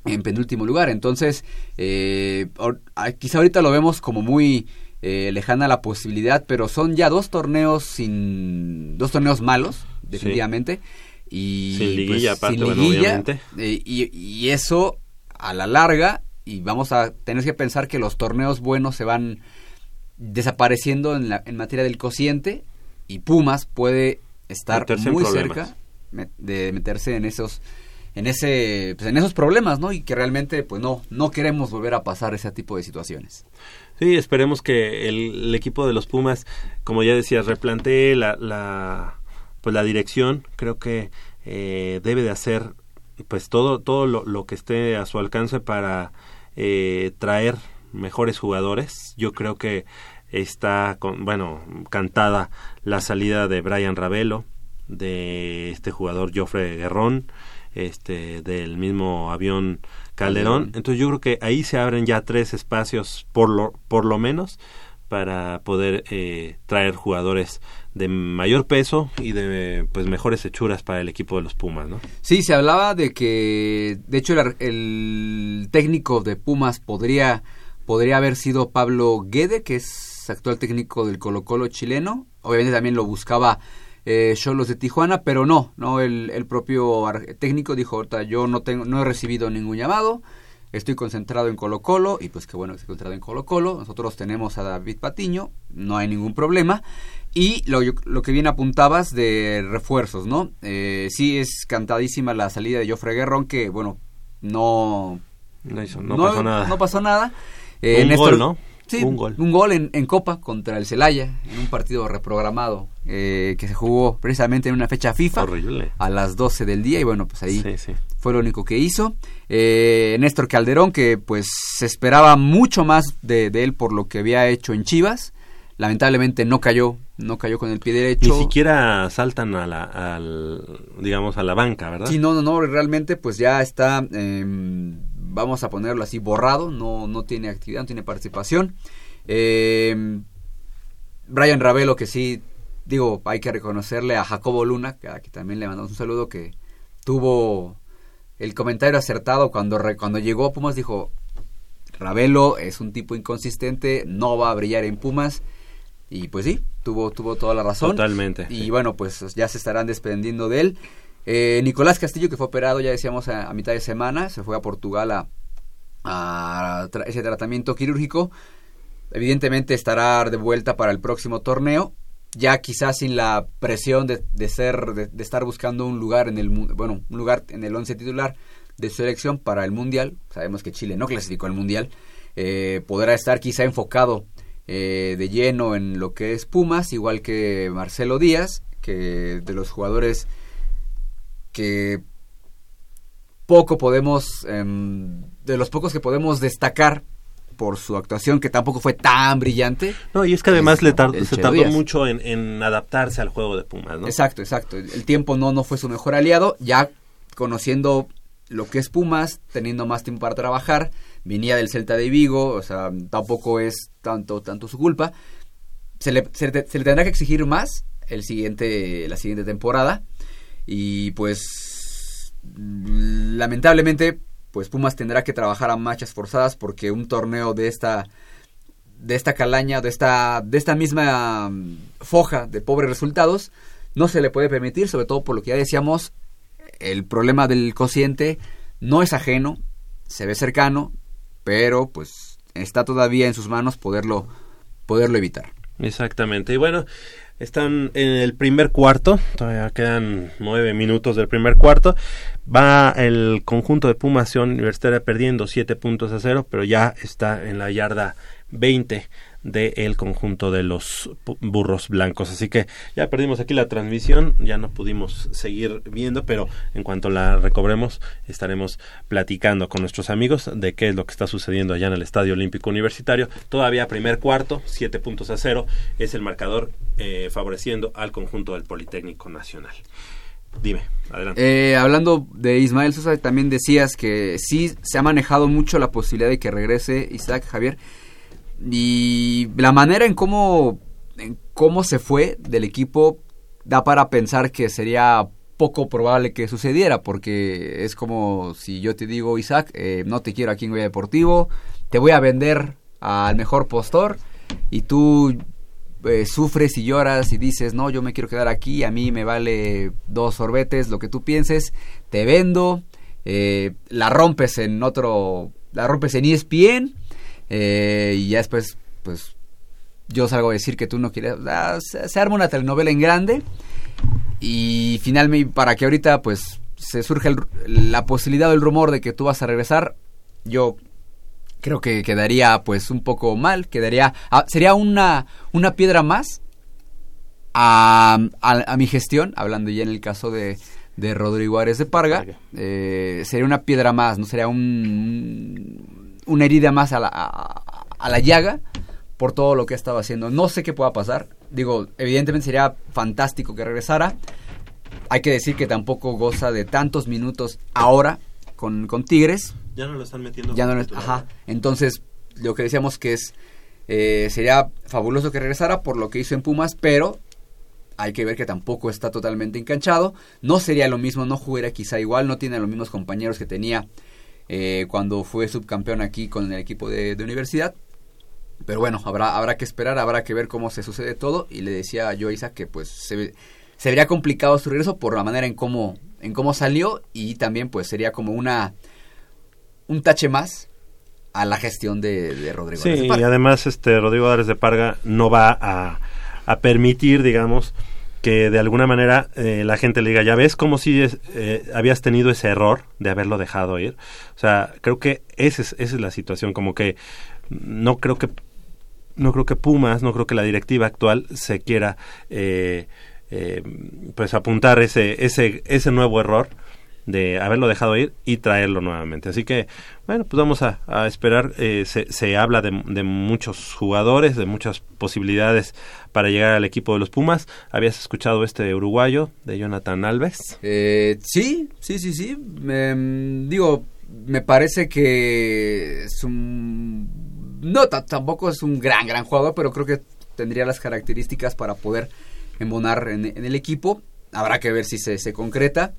en penúltimo lugar, entonces eh, ah, quizá ahorita lo vemos como muy eh, lejana la posibilidad, pero son ya dos torneos sin dos torneos malos, definitivamente. Y Sin liguilla, pues, aparte, sin bueno, liguilla, obviamente. eh, y, y eso a la larga y vamos a tener que pensar que los torneos buenos se van desapareciendo en, la, en materia del cociente y Pumas puede estar Meterse muy cerca de meterse en esos en ese pues, en esos problemas no y que realmente pues no no queremos volver a pasar ese tipo de situaciones Sí, esperemos que el, equipo de los Pumas, como ya decías, replantee la, la, pues la dirección. Creo que eh, debe de hacer pues todo, todo lo, lo que esté a su alcance para eh, traer mejores jugadores. Yo creo que está, con, bueno, cantada la salida de Brian Ravelo, de este jugador Joffre Guerrón, este, del mismo avión Calderón. Entonces yo creo que ahí se abren ya tres espacios por lo, por lo menos para poder eh, traer jugadores de mayor peso y de pues mejores hechuras para el equipo de los Pumas, ¿no? Sí, se hablaba de que, de hecho, el, el técnico de Pumas podría, podría haber sido Pablo Guede, que es actual técnico del Colo Colo chileno. Obviamente también lo buscaba eh, Cholos de Tijuana, pero no, no el, el propio técnico dijo, ahorita yo no tengo, no he recibido ningún llamado, estoy concentrado en Colo Colo, y pues qué bueno que estoy concentrado en Colo Colo, nosotros tenemos a David Patiño, no hay ningún problema, y lo, lo que bien apuntabas de refuerzos, ¿no? Eh, sí es cantadísima la salida de Joffre Guerrón, que bueno, no... No, hizo- no pasó nada. No pasó nada. Un Néstor- gol, ¿no? Sí, Un gol. Un gol en, en Copa contra el Celaya, en un partido reprogramado eh, que se jugó precisamente en una fecha FIFA. Horrible. A las 12 del día y bueno, pues ahí Sí, sí. fue lo único que hizo. Eh, Néstor Calderón, que pues se esperaba mucho más de, de él por lo que había hecho en Chivas. Lamentablemente no cayó, no cayó con el pie derecho. Ni siquiera saltan a la, al, digamos, a la banca, ¿verdad? Sí, no, no, no, realmente pues ya está, eh, vamos a ponerlo así, borrado, no, no tiene actividad, no tiene participación. Eh, Brian Ravelo, que sí, digo, hay que reconocerle a Jacobo Luna, que, a que también le mandamos un saludo, que tuvo el comentario acertado cuando, re- cuando llegó a Pumas, dijo, Ravelo es un tipo inconsistente, no va a brillar en Pumas. Y pues sí, tuvo, tuvo toda la razón. Totalmente, Y bueno, pues ya se estarán desprendiendo de él. Eh, Nicolás Castillo, que fue operado, ya decíamos, a, mitad de semana, se fue a Portugal a, ese tratamiento quirúrgico. Evidentemente estará de vuelta para el próximo torneo. ya quizás sin la presión de, de ser de, de estar buscando un lugar en el bueno un lugar en el once titular de su selección para el mundial sabemos que Chile no clasificó al mundial eh, podrá estar quizá enfocado eh, de lleno en lo que es Pumas igual que Marcelo Díaz que de los jugadores que poco podemos em, de los pocos que podemos destacar por su actuación que tampoco fue tan brillante No, y es que además le tar- el se tardó Díaz. mucho en, en adaptarse al juego de Pumas, ¿no? Exacto, exacto. El tiempo no, no fue su mejor aliado. Ya conociendo lo que es Pumas, teniendo más tiempo para trabajar, venía del Celta de Vigo, o sea, tampoco es tanto, tanto su culpa. Se le, se le- se le tendrá que exigir más el siguiente, la siguiente temporada. Y pues lamentablemente, pues Pumas tendrá que trabajar a marchas forzadas porque un torneo de esta de esta calaña, de esta, de esta misma mm, foja de pobres resultados, no se le puede permitir, sobre todo por lo que ya decíamos, el problema del cociente no es ajeno, se ve cercano, pero pues está todavía en sus manos poderlo, poderlo evitar. Exactamente. Y bueno, están en el primer cuarto, todavía quedan nueve minutos del primer cuarto. Va el conjunto de Pumas Universitaria perdiendo siete puntos a cero, pero ya está en la yarda 20 del conjunto de los burros blancos. Así que ya perdimos aquí la transmisión, ya no pudimos seguir viendo, pero en cuanto la recobremos estaremos platicando con nuestros amigos de qué es lo que está sucediendo allá en el Estadio Olímpico Universitario. Todavía primer cuarto, siete puntos a cero, es el marcador eh, favoreciendo al conjunto del Politécnico Nacional. Dime, adelante. Eh, hablando de Ismael Sosa, también decías que sí se ha manejado mucho la posibilidad de que regrese Isaac Javier. Y la manera en cómo, cómo se fue del equipo da para pensar que sería poco probable que sucediera, porque es como si yo te digo, Isaac, eh, no te quiero aquí en Goya Deportivo, te voy a vender al mejor postor y tú eh, sufres y lloras y dices, no, yo me quiero quedar aquí, a mí me vale dos sorbetes, lo que tú pienses, te vendo, eh, la rompes en otro, la rompes en ESPN eh, y ya después, pues, yo salgo a decir que tú no quieres, ah, se, se arma una telenovela en grande. Y finalmente, para que ahorita, pues, se surge el- la posibilidad o el rumor de que tú vas a regresar, yo creo que quedaría pues un poco mal, quedaría ah, sería una una piedra más a, a- a mi gestión, hablando ya en el caso de, de Rodrigo Ares de Parga, eh, sería una piedra más, no sería un, una herida más a la, a, a la llaga por todo lo que ha estado haciendo. No sé qué pueda pasar, digo, evidentemente sería fantástico que regresara. Hay que decir que tampoco goza de tantos minutos ahora con, con Tigres, Ya no lo están metiendo. ya no titular. ajá. Entonces, lo que decíamos que es eh, sería fabuloso que regresara por lo que hizo en Pumas, pero hay que ver que tampoco está totalmente enganchado. No sería lo mismo, no jugaría quizá igual, no tiene los mismos compañeros que tenía eh, cuando fue subcampeón aquí con el equipo de, de universidad. Pero bueno, habrá, habrá que esperar, habrá que ver cómo se sucede todo. Y le decía yo a Isa que pues se, se vería complicado su regreso por la manera en cómo, en cómo salió y también pues sería como una un tache más a la gestión de, de Rodrigo. Sí, Ares de y además este Rodrigo Ares de Parga no va a, a permitir, digamos, que de alguna manera eh, la gente le diga, ya ves como si eh, habías tenido ese error de haberlo dejado ir. O sea, creo que esa es, esa es la situación, como que no creo que no creo que Pumas, no creo que la directiva actual se quiera eh, eh, pues apuntar ese, ese, ese nuevo error de haberlo dejado ir y traerlo nuevamente. Así que, bueno, pues vamos a, esperar. Eh, se, se habla de, de muchos jugadores, de muchas posibilidades para llegar al equipo de los Pumas. ¿Habías escuchado este uruguayo de Jonathan Alves? Eh, sí, sí, sí, sí. Me- digo, me parece que es un... No, ta- tampoco es un gran, gran jugador, pero creo que tendría las características para poder embonar en, en el equipo. Habrá que ver si se, se concreta.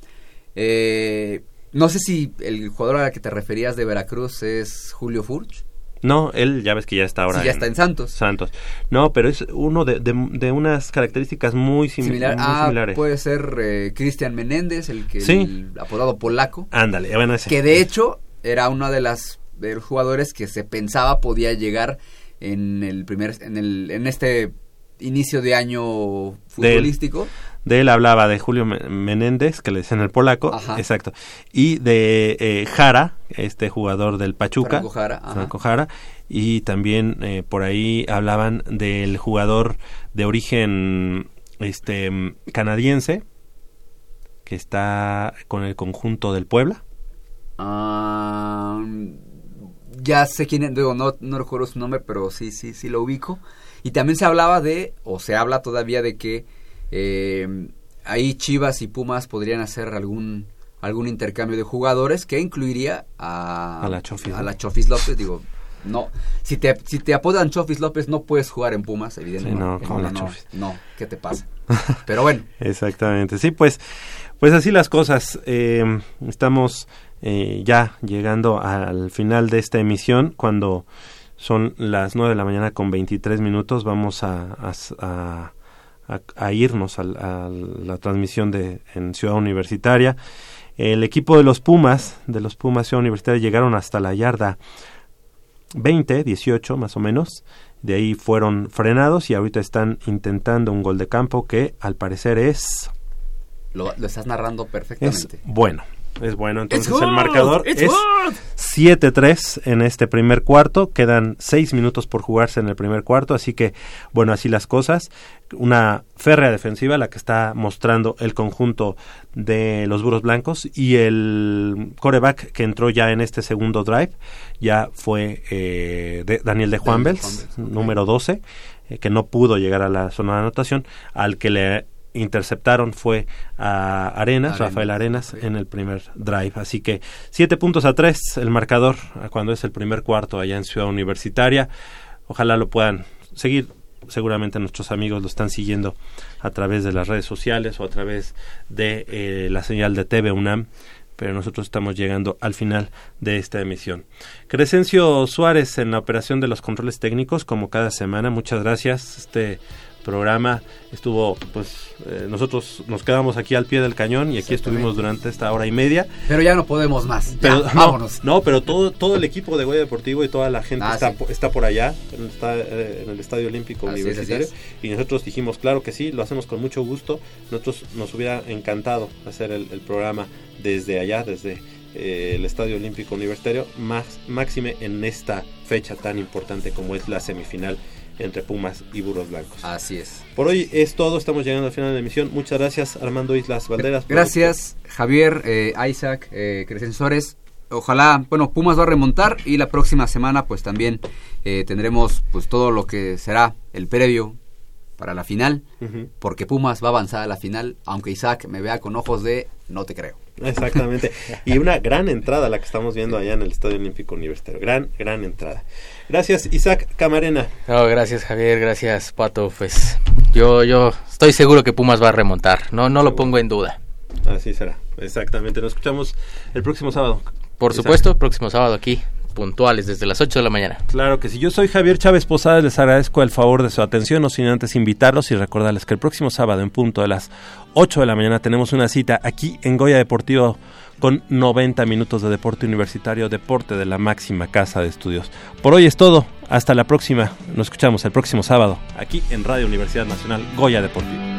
Eh, no sé si el jugador al que te referías de Veracruz es Julio Furch. No, él ya ves que ya está ahora. Sí, ya está en Santos. Santos. No, pero es uno de, de, de unas características muy, sim- Similar. muy Ah, similares. puede ser eh, Cristian Menéndez, el que Sí. el apodado polaco. Ándale, bueno, ese. que de hecho era uno de las de los jugadores que se pensaba podía llegar en el primer en el en este inicio de año él. De él hablaba de Julio Me- Menéndez, que le decían el polaco, Ajá. exacto, y de eh, Jara, este jugador del Pachuca, Franco Jara. Franco Jara, y también eh, por ahí hablaban del jugador de origen este canadiense que está con el conjunto del Puebla. Ah, ya sé quién es, digo, no, no recuerdo su nombre, pero sí, sí, sí lo ubico. Y también se hablaba de, o se habla todavía de que eh, ahí Chivas y Pumas podrían hacer algún algún intercambio de jugadores que incluiría a, A la Chofis, a ¿no? la Chofis López. Digo, no, si te, si te apodan Chofis López no puedes jugar en Pumas, evidentemente. Sí, no, la no, ¿qué te pasa? Pero bueno, Exactamente, sí, pues, pues así las cosas. Eh, estamos eh, ya llegando al final de esta emisión, cuando son las 9 de la mañana con 23 minutos, vamos a, a, a- a- a irnos al- a, la transmisión de en Ciudad Universitaria. El equipo de los Pumas, de los Pumas Ciudad Universitaria, llegaron hasta la yarda 20, 18 más o menos. De ahí fueron frenados y ahorita están intentando un gol de campo que al parecer es, lo, lo estás narrando es perfectamente. bueno. Es bueno, entonces el marcador it's es good. 7-3 en este primer cuarto. Quedan 6 minutos por jugarse en el primer cuarto, así que bueno, así las cosas. Una férrea defensiva la que está mostrando el conjunto de los Burros Blancos y el coreback que entró ya en este segundo drive ya fue eh, de- Daniel de Juan Daniel Bels, Juan Bels, número 12, eh, que no pudo llegar a la zona de anotación, al que le interceptaron fue a Arenas, Arenas, Rafael Arenas, en el primer drive. Así que siete puntos a tres el marcador cuando es el primer cuarto allá en Ciudad Universitaria. Ojalá lo puedan seguir. Seguramente nuestros amigos lo están siguiendo a través de las redes sociales o a través de eh, la señal de TV UNAM pero nosotros estamos llegando al final de esta emisión. Crescencio Suárez en la operación de los controles técnicos, como cada semana, muchas gracias. Este programa estuvo, pues, eh, nosotros nos quedamos aquí al pie del cañón y aquí estuvimos durante esta hora y media. Pero ya no podemos más. Ya, Pero, no, vámonos. no, pero todo, todo el equipo de Goya Deportivo y toda la gente Ah, está, sí. está por allá, esta- eh, en el Estadio Olímpico Así es, Universitario. Y nosotros dijimos, claro que sí, lo hacemos con mucho gusto. Nosotros nos hubiera encantado hacer el, el programa desde allá, desde eh, el Estadio Olímpico Universitario, más, máxime en esta fecha tan importante como es la semifinal entre Pumas y Burros Blancos. Así es. Por hoy es todo, estamos llegando al final de la emisión. Muchas gracias Armando Islas Valderas. por- Gracias, Javier, eh, Isaac, eh, Crescensores. Ojalá, bueno, Pumas va a remontar y la próxima semana pues también eh, tendremos pues todo lo que será el previo para la final, porque Pumas va a avanzar a la final, aunque Isaac me vea con ojos de no te creo. Exactamente. Y una gran entrada la que estamos viendo allá en el Estadio Olímpico Universitario. Gran, gran entrada. Gracias, Isaac Camarena. No, gracias Javier, gracias Pato. Pues yo, yo estoy seguro que Pumas va a remontar. No, no lo pongo en duda. Así será. Exactamente. Nos escuchamos el próximo sábado. Por Isaac. supuesto, próximo sábado aquí, puntuales desde las 8 de la mañana. Claro que sí. Yo soy Javier Chávez Posadas. Les agradezco el favor de su atención. No sin antes invitarlos y recordarles que el próximo sábado, en punto de las 8 de la mañana, tenemos una cita aquí en Goya Deportivo con 90 minutos de deporte universitario, deporte de la máxima casa de estudios. Por hoy es todo. Hasta la próxima. Nos escuchamos el próximo sábado aquí en Radio Universidad Nacional Goya Deportivo.